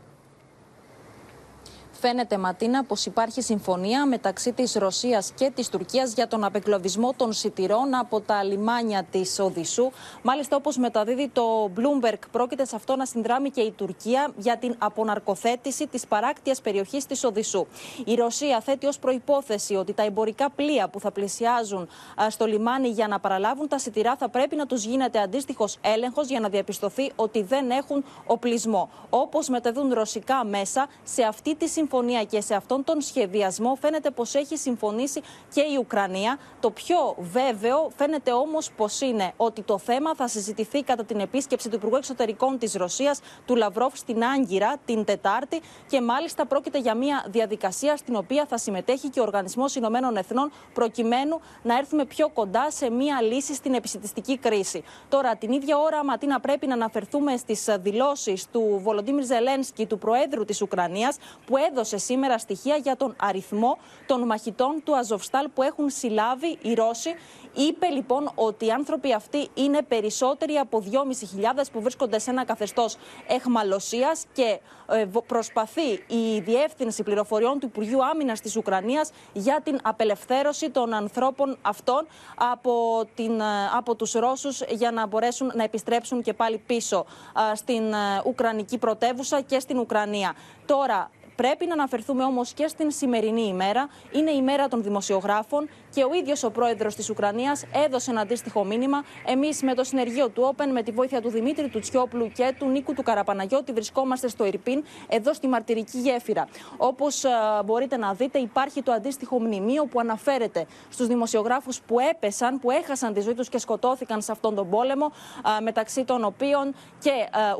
Φαίνεται, Ματίνα, πως υπάρχει συμφωνία μεταξύ της Ρωσίας και της Τουρκίας για τον απεγκλωβισμό των σιτηρών από τα λιμάνια της Οδυσσού. Μάλιστα, όπως μεταδίδει το Bloomberg, πρόκειται σε αυτό να συνδράμει και η Τουρκία για την αποναρκοθέτηση της παράκτεια περιοχής της Οδυσσού. Η Ρωσία θέτει ως προπόθεση ότι τα εμπορικά πλοία που θα πλησιάζουν α, στο λιμάνι για να παραλάβουν τα σιτηρά θα πρέπει να τους γίνεται αντίστοιχος έλεγχος για να διαπιστωθεί ότι δεν έχουν οπλισμό. Όπως μεταδούν ρωσικά μέσα, σε αυτή τη συμφωνία και σε αυτόν τον σχεδιασμό φαίνεται πως έχει συμφωνήσει και η Ουκρανία. Το πιο βέβαιο φαίνεται όμως πως είναι ότι το θέμα θα συζητηθεί κατά την επίσκεψη του Υπουργού Εξωτερικών της Ρωσίας, του Λαυρόφ στην Άγκυρα την Τετάρτη και μάλιστα πρόκειται για μια διαδικασία στην οποία θα συμμετέχει και ο Οργανισμός Ηνωμένων Εθνών προκειμένου να έρθουμε πιο κοντά σε μια λύση στην επισητιστική κρίση. Τώρα την ίδια ώρα Ματίνα πρέπει να αναφερθούμε στις δηλώσεις του Βολοντίμιρ Ζελένσκι, του Προέδρου της Ουκρανίας που έδωσε σήμερα στοιχεία για τον αριθμό των μαχητών του Αζοβστάλ που έχουν συλλάβει οι Ρώσοι. Είπε λοιπόν ότι οι άνθρωποι αυτοί είναι περισσότεροι από 2.500 που βρίσκονται σε ένα καθεστώς εχμαλωσίας και ε, προσπαθεί η Διεύθυνση Πληροφοριών του Υπουργείου Άμυνας της Ουκρανίας για την απελευθέρωση των ανθρώπων αυτών από, την, από τους Ρώσους για να μπορέσουν να επιστρέψουν και πάλι πίσω στην Ουκρανική πρωτεύουσα και στην Ουκρανία. Τώρα, Πρέπει να αναφερθούμε όμως και στην σημερινή ημέρα. Είναι η μέρα των δημοσιογράφων και ο ίδιος ο πρόεδρος της Ουκρανίας έδωσε ένα αντίστοιχο μήνυμα. Εμείς με το συνεργείο του Open, με τη βοήθεια του Δημήτρη του Τσιόπλου και του Νίκου του Καραπαναγιώτη, βρισκόμαστε στο Ιρπίν, εδώ στη μαρτυρική γέφυρα. Όπως μπορείτε να δείτε, υπάρχει το αντίστοιχο μνημείο που αναφέρεται στους δημοσιογράφους που έπεσαν, που έχασαν τη ζωή τους και σκοτώθηκαν σε αυτόν τον πόλεμο, μεταξύ των οποίων και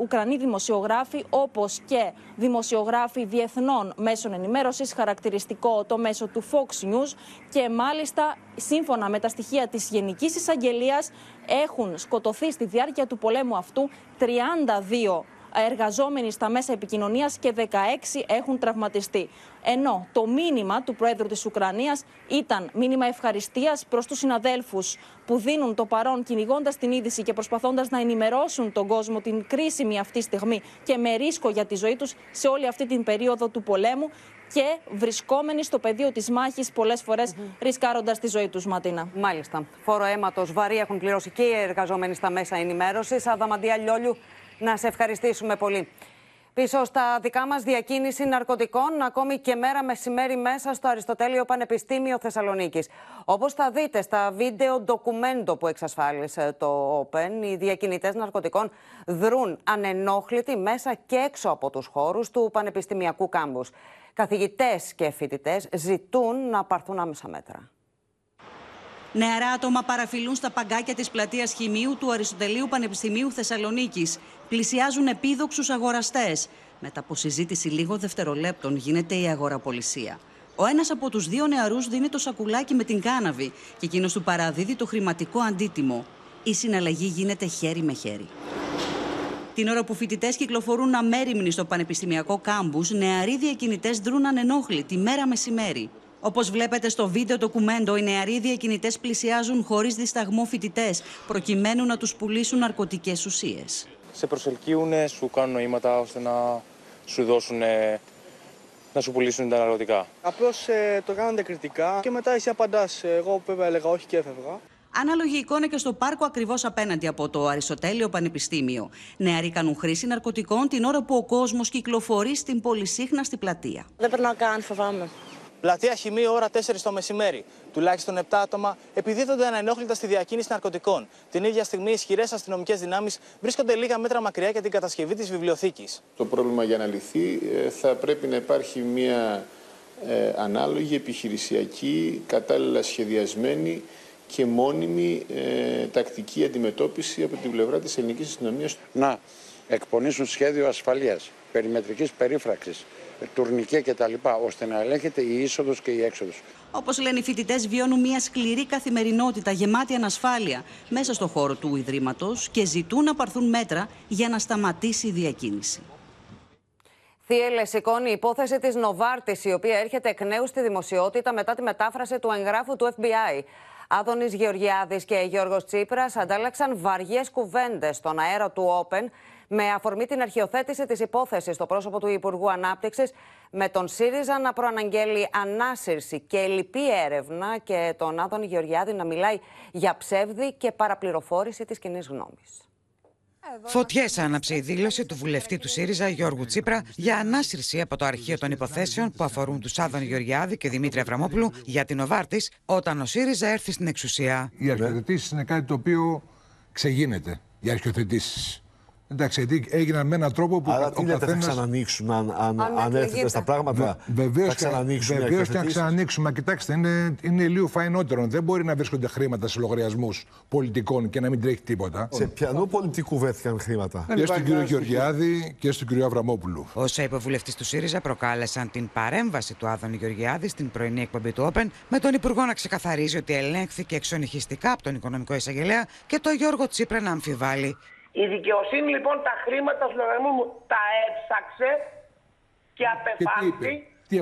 Ουκρανοί δημοσιογράφοι, όπως και δημοσιογράφοι διεθνών μέσων ενημέρωσης, χαρακτηριστικό το μέσο του Fox News και μάλιστα σύμφωνα με τα στοιχεία της Γενικής Εισαγγελίας έχουν σκοτωθεί στη διάρκεια του πολέμου αυτού 32 εργαζόμενοι στα μέσα επικοινωνίας και 16 έχουν τραυματιστεί. Ενώ το μήνυμα του Πρόεδρου της Ουκρανίας ήταν μήνυμα ευχαριστίας προς τους συναδέλφους που δίνουν το παρόν κυνηγώντας την είδηση και προσπαθώντας να ενημερώσουν τον κόσμο την κρίσιμη αυτή στιγμή και με ρίσκο για τη ζωή τους σε όλη αυτή την περίοδο του πολέμου και βρισκόμενοι στο πεδίο της μάχης πολλές φορές mm-hmm. ρισκάροντας τη ζωή τους, Ματίνα. Μάλιστα. Φόρο αίματος βαρύ έχουν πληρώσει και οι εργαζόμενοι στα μέσα ενημέρωσης. Αδαμαντία Λιόλιου, να σε ευχαριστήσουμε πολύ. Πίσω στα δικά μας διακίνηση ναρκωτικών, ακόμη και μέρα μεσημέρι μέσα στο Αριστοτέλειο Πανεπιστήμιο Θεσσαλονίκης. Όπως θα δείτε στα βίντεο ντοκουμέντο που εξασφάλισε το Open, οι διακινητές ναρκωτικών δρούν ανενόχλητοι μέσα και έξω από τους χώρους του Πανεπιστημιακού Κάμπους. Καθηγητές και φοιτητές ζητούν να πάρθουν άμεσα μέτρα. Νεαρά άτομα παραφυλούν στα παγκάκια της πλατείας Χημείου του Αριστοτελείου Πανεπιστημίου Θεσσαλονίκης. Πλησιάζουν επίδοξους αγοραστές. Μετά από συζήτηση λίγο δευτερολέπτων γίνεται η αγοραπολισία. Ο ένας από τους δύο νεαρούς δίνει το σακουλάκι με την κάναβη και εκείνος του παραδίδει το χρηματικό αντίτιμο. Η συναλλαγή γίνεται χέρι με χέρι. Την ώρα που φοιτητές κυκλοφορούν αμέριμνοι στο πανεπιστημιακό κάμπους, νεαροί διακινητές δρούν ανενόχλητοι μέρα μεσημέρι. Όπως βλέπετε στο βίντεο ντοκουμέντο, οι νεαροί διακινητές πλησιάζουν χωρίς δισταγμό φοιτητές, προκειμένου να τους πουλήσουν ναρκωτικές ουσίες. Σε προσελκύουν, σου κάνουν νοήματα ώστε να σου δώσουν. να σου πουλήσουν τα ναρκωτικά. Απλώς ε, το κάνουν κριτικά και μετά εσύ απαντάς. Εγώ βέβαια έλεγα όχι και έφευγα. Ανάλογη εικόνα και στο πάρκο ακριβώς απέναντι από το Αριστοτέλειο Πανεπιστήμιο. Νεαροί κάνουν χρήση ναρκωτικών την ώρα που ο κόσμος κυκλοφορεί στην πολυσύχναστη πλατεία. Δεν περνάω καν, φοβάμαι. Πλατεία Χημείου, ώρα 4 το μεσημέρι. Τουλάχιστον 7 άτομα επιδίδονται ανενόχλητα στη διακίνηση ναρκωτικών. Την ίδια στιγμή, ισχυρές αστυνομικές δυνάμεις βρίσκονται λίγα μέτρα μακριά για την κατασκευή της βιβλιοθήκης. Το πρόβλημα για να λυθεί ε, θα πρέπει να υπάρχει μια ε, ανάλογη, επιχειρησιακή, κατάλληλα σχεδιασμένη και μόνιμη ε, τακτική αντιμετώπιση από την πλευρά της ελληνικής αστυνομίας. Να εκπονήσουν σχέδιο ασφαλείας, περιμετρικής περίφραξης, τουρνικέ κτλ. ώστε να ελέγχεται η είσοδος και η έξοδος. Όπως λένε οι φοιτητές, βιώνουν μια σκληρή καθημερινότητα γεμάτη ανασφάλεια μέσα στο χώρο του Ιδρύματος και ζητούν να πάρθουν μέτρα για να σταματήσει η διακίνηση. Θύελε σηκώνει η υπόθεση της Νοβάρτης, η οποία έρχεται εκ νέου στη δημοσιότητα μετά τη μετάφραση του εγγράφου του FBI. Άδωνης Γεωργιάδης και Γιώργος Τσίπρας αντάλλαξαν βαριές κουβέντες στον αέρα του Open με αφορμή την αρχιοθέτηση της υπόθεσης στο πρόσωπο του Υπουργού Ανάπτυξης με τον ΣΥΡΙΖΑ να προαναγγέλει ανάσυρση και λυπή έρευνα και τον Άδωνη Γεωργιάδη να μιλάει για ψεύδι και παραπληροφόρηση της κοινή γνώμης. Φωτιές άναψε η δήλωση του βουλευτή του ΣΥΡΙΖΑ Γιώργου Τσίπρα για ανάσυρση από το αρχείο των υποθέσεων που αφορούν τους Άδων Γεωργιάδη και Δημήτρη Αβραμόπουλου για την Οβάρτης όταν ο ΣΥΡΙΖΑ έρθει στην εξουσία. Οι αρχιοθετήσει είναι κάτι το οποίο ξεγίνεται. Οι αρχιοθετήσει. Εντάξει, γιατί έγιναν με έναν τρόπο που. Άρα τι λέτε, καθένας... θα ξανανοίξουν αν, αν, αν έρθετε στα πράγματα. Βεβαίως θα ξανανοίξουν. Βεβαίως και να ξανανοίξουμε. Κοιτάξτε, είναι, είναι λίγο φαϊνότερο. Δεν μπορεί να βρίσκονται χρήματα σε λογαριασμούς πολιτικών και να μην τρέχει τίποτα. Σε ποιανού πολιτικού βρέθηκαν χρήματα. Και στον κύριο Γεωργιάδη και στον κύριο Αβραμόπουλου. Όσα υποβουλευτή του ΣΥΡΙΖΑ προκάλεσαν την παρέμβαση του Άδωνη Γεωργιάδη στην πρωινή εκπομπή του Όπεν, με τον Υπουργό να ξεκαθαρίζει ότι ελέγχθηκε εξονυχιστικά από τον οικονομικό εισαγγελέα και τον Γιώργο Τσίπρα να αμφιβάλλει η δικαιοσύνη λοιπόν τα χρήματα του λογαριασμού μου τα έψαξε και απεφάνθη;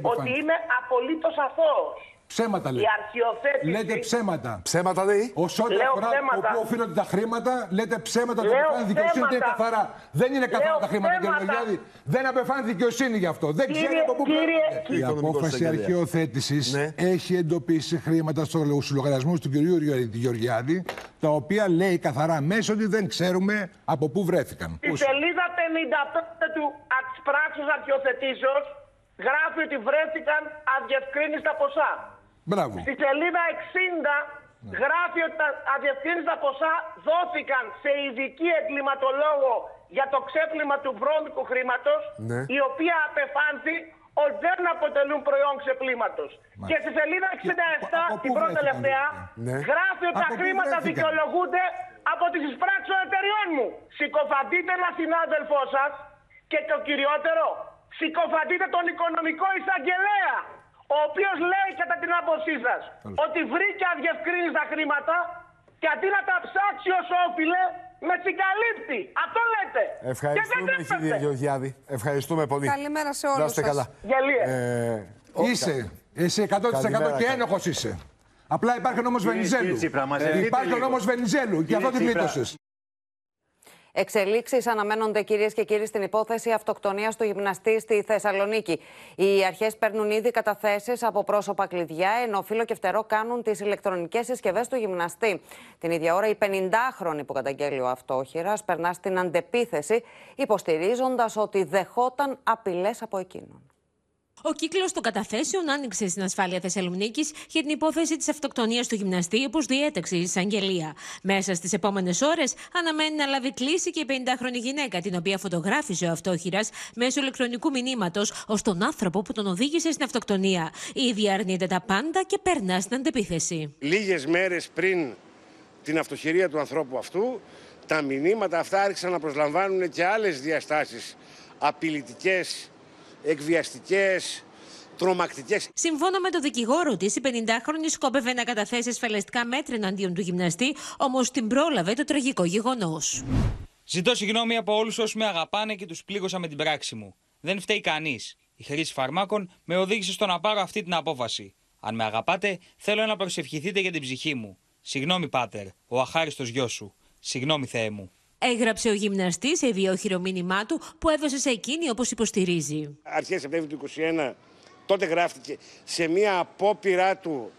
ότι είμαι απολύτως αθώος. Ψέματα λέει. Η αρχιοθέτηση... Λέτε ψέματα. Ψέματα λέει. Όσο αφορά όπου οφείλονται τα χρήματα, λέτε ψέματα. Λέω το απεφάνθη δικαιοσύνη είναι καθαρά. Δεν είναι καθαρά τα χρήματα, κύριε Γεωργιάδη. Δεν απεφάνθη δικαιοσύνη γι' αυτό. Δεν ξέρει από πού προέρχεται. Η απόφαση αρχαιοθέτησης ναι. έχει εντοπίσει χρήματα στους λογαριασμούς του κυρίου Γεωργιάδη, τα οποία λέει καθαρά μέσα ότι δεν ξέρουμε από πού βρέθηκαν. Στη σελίδα 55 του πράξης αρχιοθετήσεως γράφει ότι βρέθηκαν αδιευκρίνηστα ποσά. Μπράβο. Στη σελίδα 60 ναι. γράφει ότι τα αδιευκρίνηστα ποσά δόθηκαν σε ειδική εγκληματολόγο για το ξέπλυμα του βρώμικου χρήματος, ναι. η οποία απεφάνθη ότι δεν αποτελούν προϊόν ξεπλήματος. Και στη σελίδα 67, την πρώτη τελευταία, ναι. γράφει ότι τα χρήματα δικαιολογούνται από τις εισπράξεις των εταιριών μου. Συκοφαντείτε ένα συνάδελφό σας και το κυριότερο, συκοφαντείτε τον οικονομικό εισαγγελέα ο οποίος λέει κατά την άποψή σας ότι βρήκε αδιευκρίνηστα χρήματα και αντί να τα ψάξει ω όφιλε, με συγκαλύπτει. Αυτό λέτε. Ευχαριστούμε κύριε Γεωργιάδη. Ευχαριστούμε πολύ. Καλημέρα σε όλους σας. καλά. Ε, είσαι. Είσαι 100% και ένοχος είσαι. Απλά υπάρχει ο νόμος Βενιζέλου. Υπάρχει ο νόμος Βενιζέλου και αυτό την πλήτωσες. Εξελίξεις αναμένονται, κυρίες και κύριοι, στην υπόθεση αυτοκτονίας του γυμναστή στη Θεσσαλονίκη. Οι αρχές παίρνουν ήδη καταθέσεις από πρόσωπα κλειδιά, ενώ φίλο και φτερό κάνουν τις ηλεκτρονικές συσκευές του γυμναστή. Την ίδια ώρα, η 50χρονη που καταγγέλει ο αυτόχειρας περνά στην αντεπίθεση, υποστηρίζοντας ότι δεχόταν απειλές από εκείνον. Ο κύκλος των καταθέσεων άνοιξε στην ασφάλεια Θεσσαλονίκης για την υπόθεση της αυτοκτονίας του γυμναστή, όπως διέταξε η εισαγγελία. Μέσα στις επόμενες ώρες αναμένει να λάβει κλίση και η 50χρονη γυναίκα, την οποία φωτογράφησε ο αυτόχειρας μέσω ηλεκτρονικού μηνύματος ως τον άνθρωπο που τον οδήγησε στην αυτοκτονία. Ήδη αρνείται τα πάντα και περνά στην αντεπίθεση. Λίγες μέρες πριν την αυτοχειρία του ανθρώπου αυτού, τα μηνύματα αυτά άρχισαν να προσλαμβάνουν και άλλες διαστάσεις απειλητικές εκβιαστικές, τρομακτικές. Σύμφωνα με το δικηγόρο τη, η 50χρονη σκόπευε να καταθέσεις ασφαλιστικά μέτρα εναντίον του γυμναστή, όμως την πρόλαβε το τραγικό γεγονός. Ζητώ συγγνώμη από όλους όσου με αγαπάνε και τους πλήγωσα με την πράξη μου. Δεν φταίει κανείς. Η χρήση φαρμάκων με οδήγησε στο να πάρω αυτή την απόφαση. Αν με αγαπάτε, θέλω να προσευχηθείτε για την ψυχή μου. Συγγνώμη, Πάτερ, ο αχάριστος γιος σου. Συγγνώμη, Θεέ μου. Έγραψε ο γυμναστής σε ιδιόχειρο μήνυμά του που έδωσε σε εκείνη όπως υποστηρίζει. Αρχές Σεπτέμβρη του 2021, τότε γράφτηκε σε μια απόπειρά του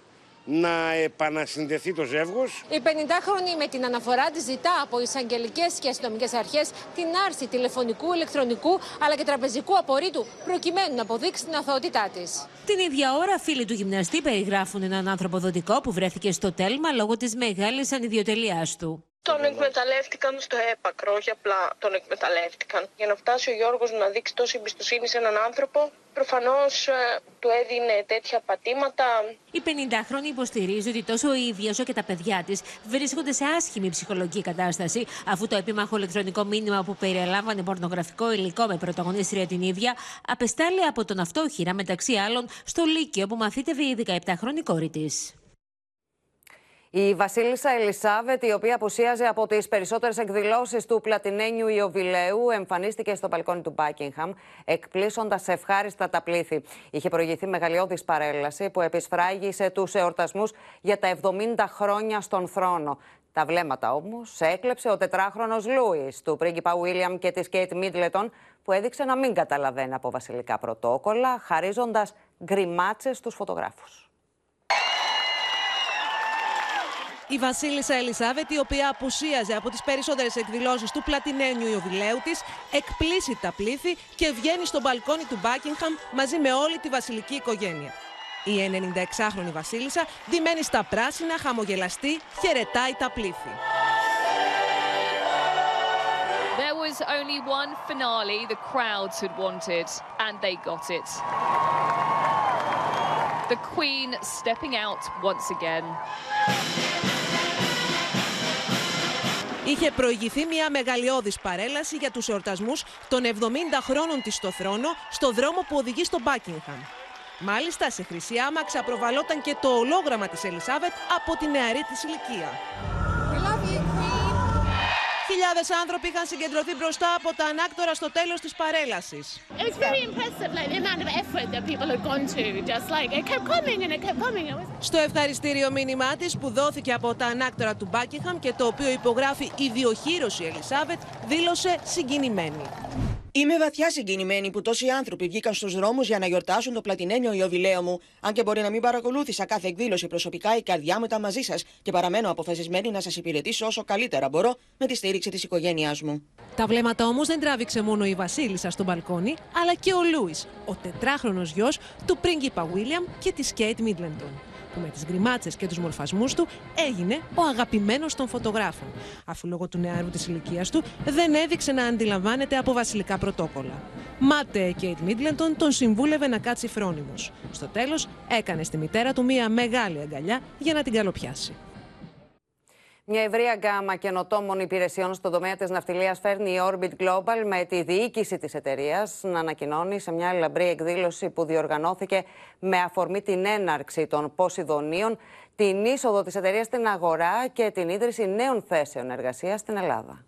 να επανασυνδεθεί το ζεύγος. Η 50χρονη με την αναφορά της ζητά από εισαγγελικές και αστυνομικές αρχές την άρση τηλεφωνικού, ηλεκτρονικού αλλά και τραπεζικού απορρίτου προκειμένου να αποδείξει την αθωότητά της. Την ίδια ώρα, φίλοι του γυμναστή περιγράφουν έναν άνθρωπο δοτικό που βρέθηκε στο τέλμα λόγω της μεγάλης ανιδιοτελεία του. Τον εκμεταλλεύτηκαν στο έπακρο, όχι απλά τον εκμεταλλεύτηκαν. Για να φτάσει ο Γιώργος να δείξει τόση εμπιστοσύνη σε έναν άνθρωπο, προφανώς ε, του έδινε τέτοια πατήματα. Η 50χρονη υποστηρίζει ότι τόσο η ίδια όσο και τα παιδιά της βρίσκονται σε άσχημη ψυχολογική κατάσταση, αφού το επίμαχο ηλεκτρονικό μήνυμα που περιλάμβανε πορνογραφικό υλικό με πρωταγωνίστρια την ίδια, απεστάλλει από τον αυτόχειρα μεταξύ άλλων στο Λύκειο που μαθήτευε η 17χρονη κόρη της. Η Βασίλισσα Ελισάβετ, η οποία απουσίαζε από τις περισσότερες εκδηλώσεις του Πλατινένιου Ιωβιλέου, εμφανίστηκε στο μπαλκόνι του Μπάκιγχαμ, εκπλήσοντας ευχάριστα τα πλήθη. Είχε προηγηθεί μεγαλειώδης παρέλαση που επισφράγησε τους εορτασμούς για τα 70 χρόνια στον θρόνο. Τα βλέμματα όμως έκλεψε ο τετράχρονος Λούις του πρίγκιπα Βίλιαμ και της Κέιτ Μίτλετον, που έδειξε να μην καταλαβαίνει από βασιλικά πρωτόκολλα, χαρίζοντας γκριμάτσες στους φωτογράφους. Η Βασίλισσα Ελισάβετ, η οποία απουσίαζε από τις περισσότερες εκδηλώσεις του πλατινένιου Ιωβιλέου της, εκπλήσει τα πλήθη και βγαίνει στο μπαλκόνι του Μπάκιγχαμ μαζί με όλη τη βασιλική οικογένεια. Η 96χρονη Βασίλισσα, ντυμένη στα πράσινα, χαμογελαστή, χαιρετάει τα πλήθη. There was only one finale the crowds had wanted, and they got it. The Queen stepping out once again. Είχε προηγηθεί μια μεγαλειώδης παρέλαση για τους εορτασμούς των 70 χρόνων της στο θρόνο στο δρόμο που οδηγεί στο Μπάκινγχαμ. Μάλιστα, σε χρυσή άμαξα προβαλόταν και το ολόγραμμα της Ελισάβετ από τη νεαρή της ηλικία. Χιλιάδες άνθρωποι είχαν συγκεντρωθεί μπροστά από τα ανάκτορα στο τέλος της παρέλασης. Στο ευχαριστήριο μήνυμά της που δόθηκε από τα ανάκτορα του Μπάκιχαμ και το οποίο υπογράφει η διοχήρωση Ελισάβετ, δήλωσε συγκινημένη. Είμαι βαθιά συγκινημένη που τόσοι άνθρωποι βγήκαν στους δρόμους για να γιορτάσουν το πλατινένιο Ιωβιλέο μου. Αν και μπορεί να μην παρακολούθησα κάθε εκδήλωση προσωπικά, η καρδιά μου ήταν μαζί σας και παραμένω αποφασισμένη να σας υπηρετήσω όσο καλύτερα μπορώ με τη στήριξη της οικογένειάς μου. Τα βλέμματα όμως δεν τράβηξε μόνο η Βασίλισσα στο μπαλκόνι, αλλά και ο Λούις, ο τετράχρονος γιος του πρίγκιπα Βίλιαμ και της Κέιτ Μίτλεντον που με τις γκριμάτσες και τους μορφασμούς του έγινε ο αγαπημένος των φωτογράφων, αφού λόγω του νεάρου της ηλικίας του δεν έδειξε να αντιλαμβάνεται από βασιλικά πρωτόκολλα. Μάτε Κέιτ Μίτλεντον τον συμβούλευε να κάτσει φρόνιμος. Στο τέλος έκανε στη μητέρα του μία μεγάλη αγκαλιά για να την καλοπιάσει. Μια ευρεία γκάμα καινοτόμων υπηρεσιών στον τομέα της ναυτιλίας φέρνει η Orbit Global με τη διοίκηση της εταιρείας να ανακοινώνει σε μια λαμπρή εκδήλωση που διοργανώθηκε με αφορμή την έναρξη των Ποσειδονίων, την είσοδο της εταιρείας στην αγορά και την ίδρυση νέων θέσεων εργασίας στην Ελλάδα.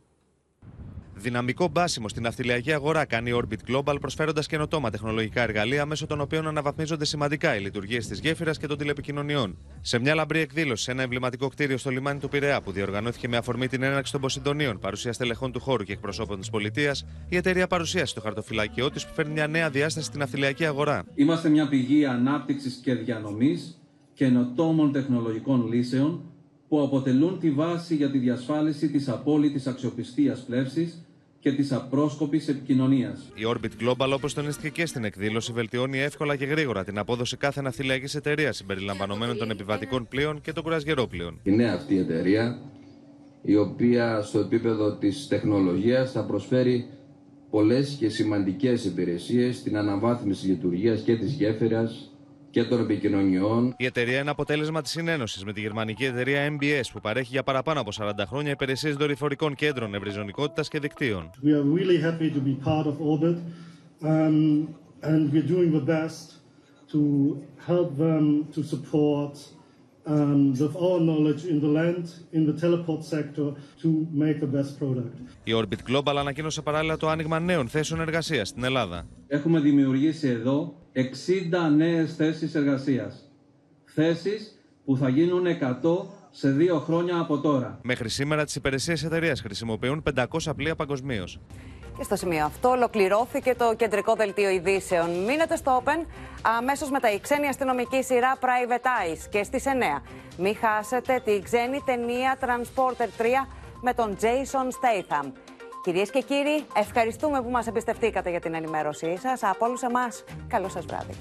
Δυναμικό μπάσιμο στην ναυτιλιακή αγορά κάνει η Orbit Global, προσφέροντας καινοτόμα τεχνολογικά εργαλεία μέσω των οποίων αναβαθμίζονται σημαντικά οι λειτουργίες της γέφυρας και των τηλεπικοινωνιών. Σε μια λαμπρή εκδήλωση σε ένα εμβληματικό κτίριο στο λιμάνι του Πειραιά, που διοργανώθηκε με αφορμή την έναρξη των Ποσυντονίων, παρουσία στελεχών του χώρου και εκπροσώπων της πολιτείας, η εταιρεία παρουσίασε το χαρτοφυλάκιό της που φέρνει μια νέα διάσταση στην ναυτιλιακή αγορά. Είμαστε μια πηγή ανάπτυξης και διανομής καινοτόμων τεχνολογικών λύσεων που αποτελούν τη βάση για τη διασφάλιση της απόλυτης αξιοπιστίας πλεύσης και της απρόσκοπης επικοινωνίας. Η Orbit Global, όπως τονίστηκε και στην εκδήλωση, βελτιώνει εύκολα και γρήγορα την απόδοση κάθε ναυτιλιακή εταιρείας συμπεριλαμβανομένων των επιβατικών πλοίων και των κουρασγερόπλοίων. Είναι αυτή η εταιρεία, η οποία στο επίπεδο της τεχνολογίας θα προσφέρει πολλές και σημαντικές υπηρεσίες στην αναβάθμιση λειτουργίας και της γέφυρας και των επικοινωνιών. Η εταιρεία είναι αποτέλεσμα της συνένωσης με τη γερμανική εταιρεία MBS που παρέχει για παραπάνω από 40 χρόνια υπηρεσίες δορυφορικών κέντρων ευρυζωνικότητας και δικτύων. We are really happy to be part of Orbit um, and we're doing the best to help them to support um, with our knowledge in the land, in the teleport sector, to make the best product. Η Orbit Global ανακοίνωσε παράλληλα το άνοιγμα νέων θέσεων εργασίας στην Ελλάδα. Έχουμε δημιουργήσει εδώ 60 νέες θέσεις εργασίας. Θέσεις που θα γίνουν 100 σε δύο χρόνια από τώρα. Μέχρι σήμερα τις υπηρεσίες εταιρείας χρησιμοποιούν 500 πλοία παγκοσμίως. Και στο σημείο αυτό ολοκληρώθηκε το κεντρικό δελτίο ειδήσεων. Μείνετε στο Open αμέσως μετά η ξένη αστυνομική σειρά Private Eyes και στις 9. Μην χάσετε τη ξένη ταινία Transporter 3 με τον Jason Statham. Κυρίες και κύριοι, ευχαριστούμε που μας εμπιστευτήκατε για την ενημέρωσή σας. Από όλους εμάς, καλό σας βράδυ.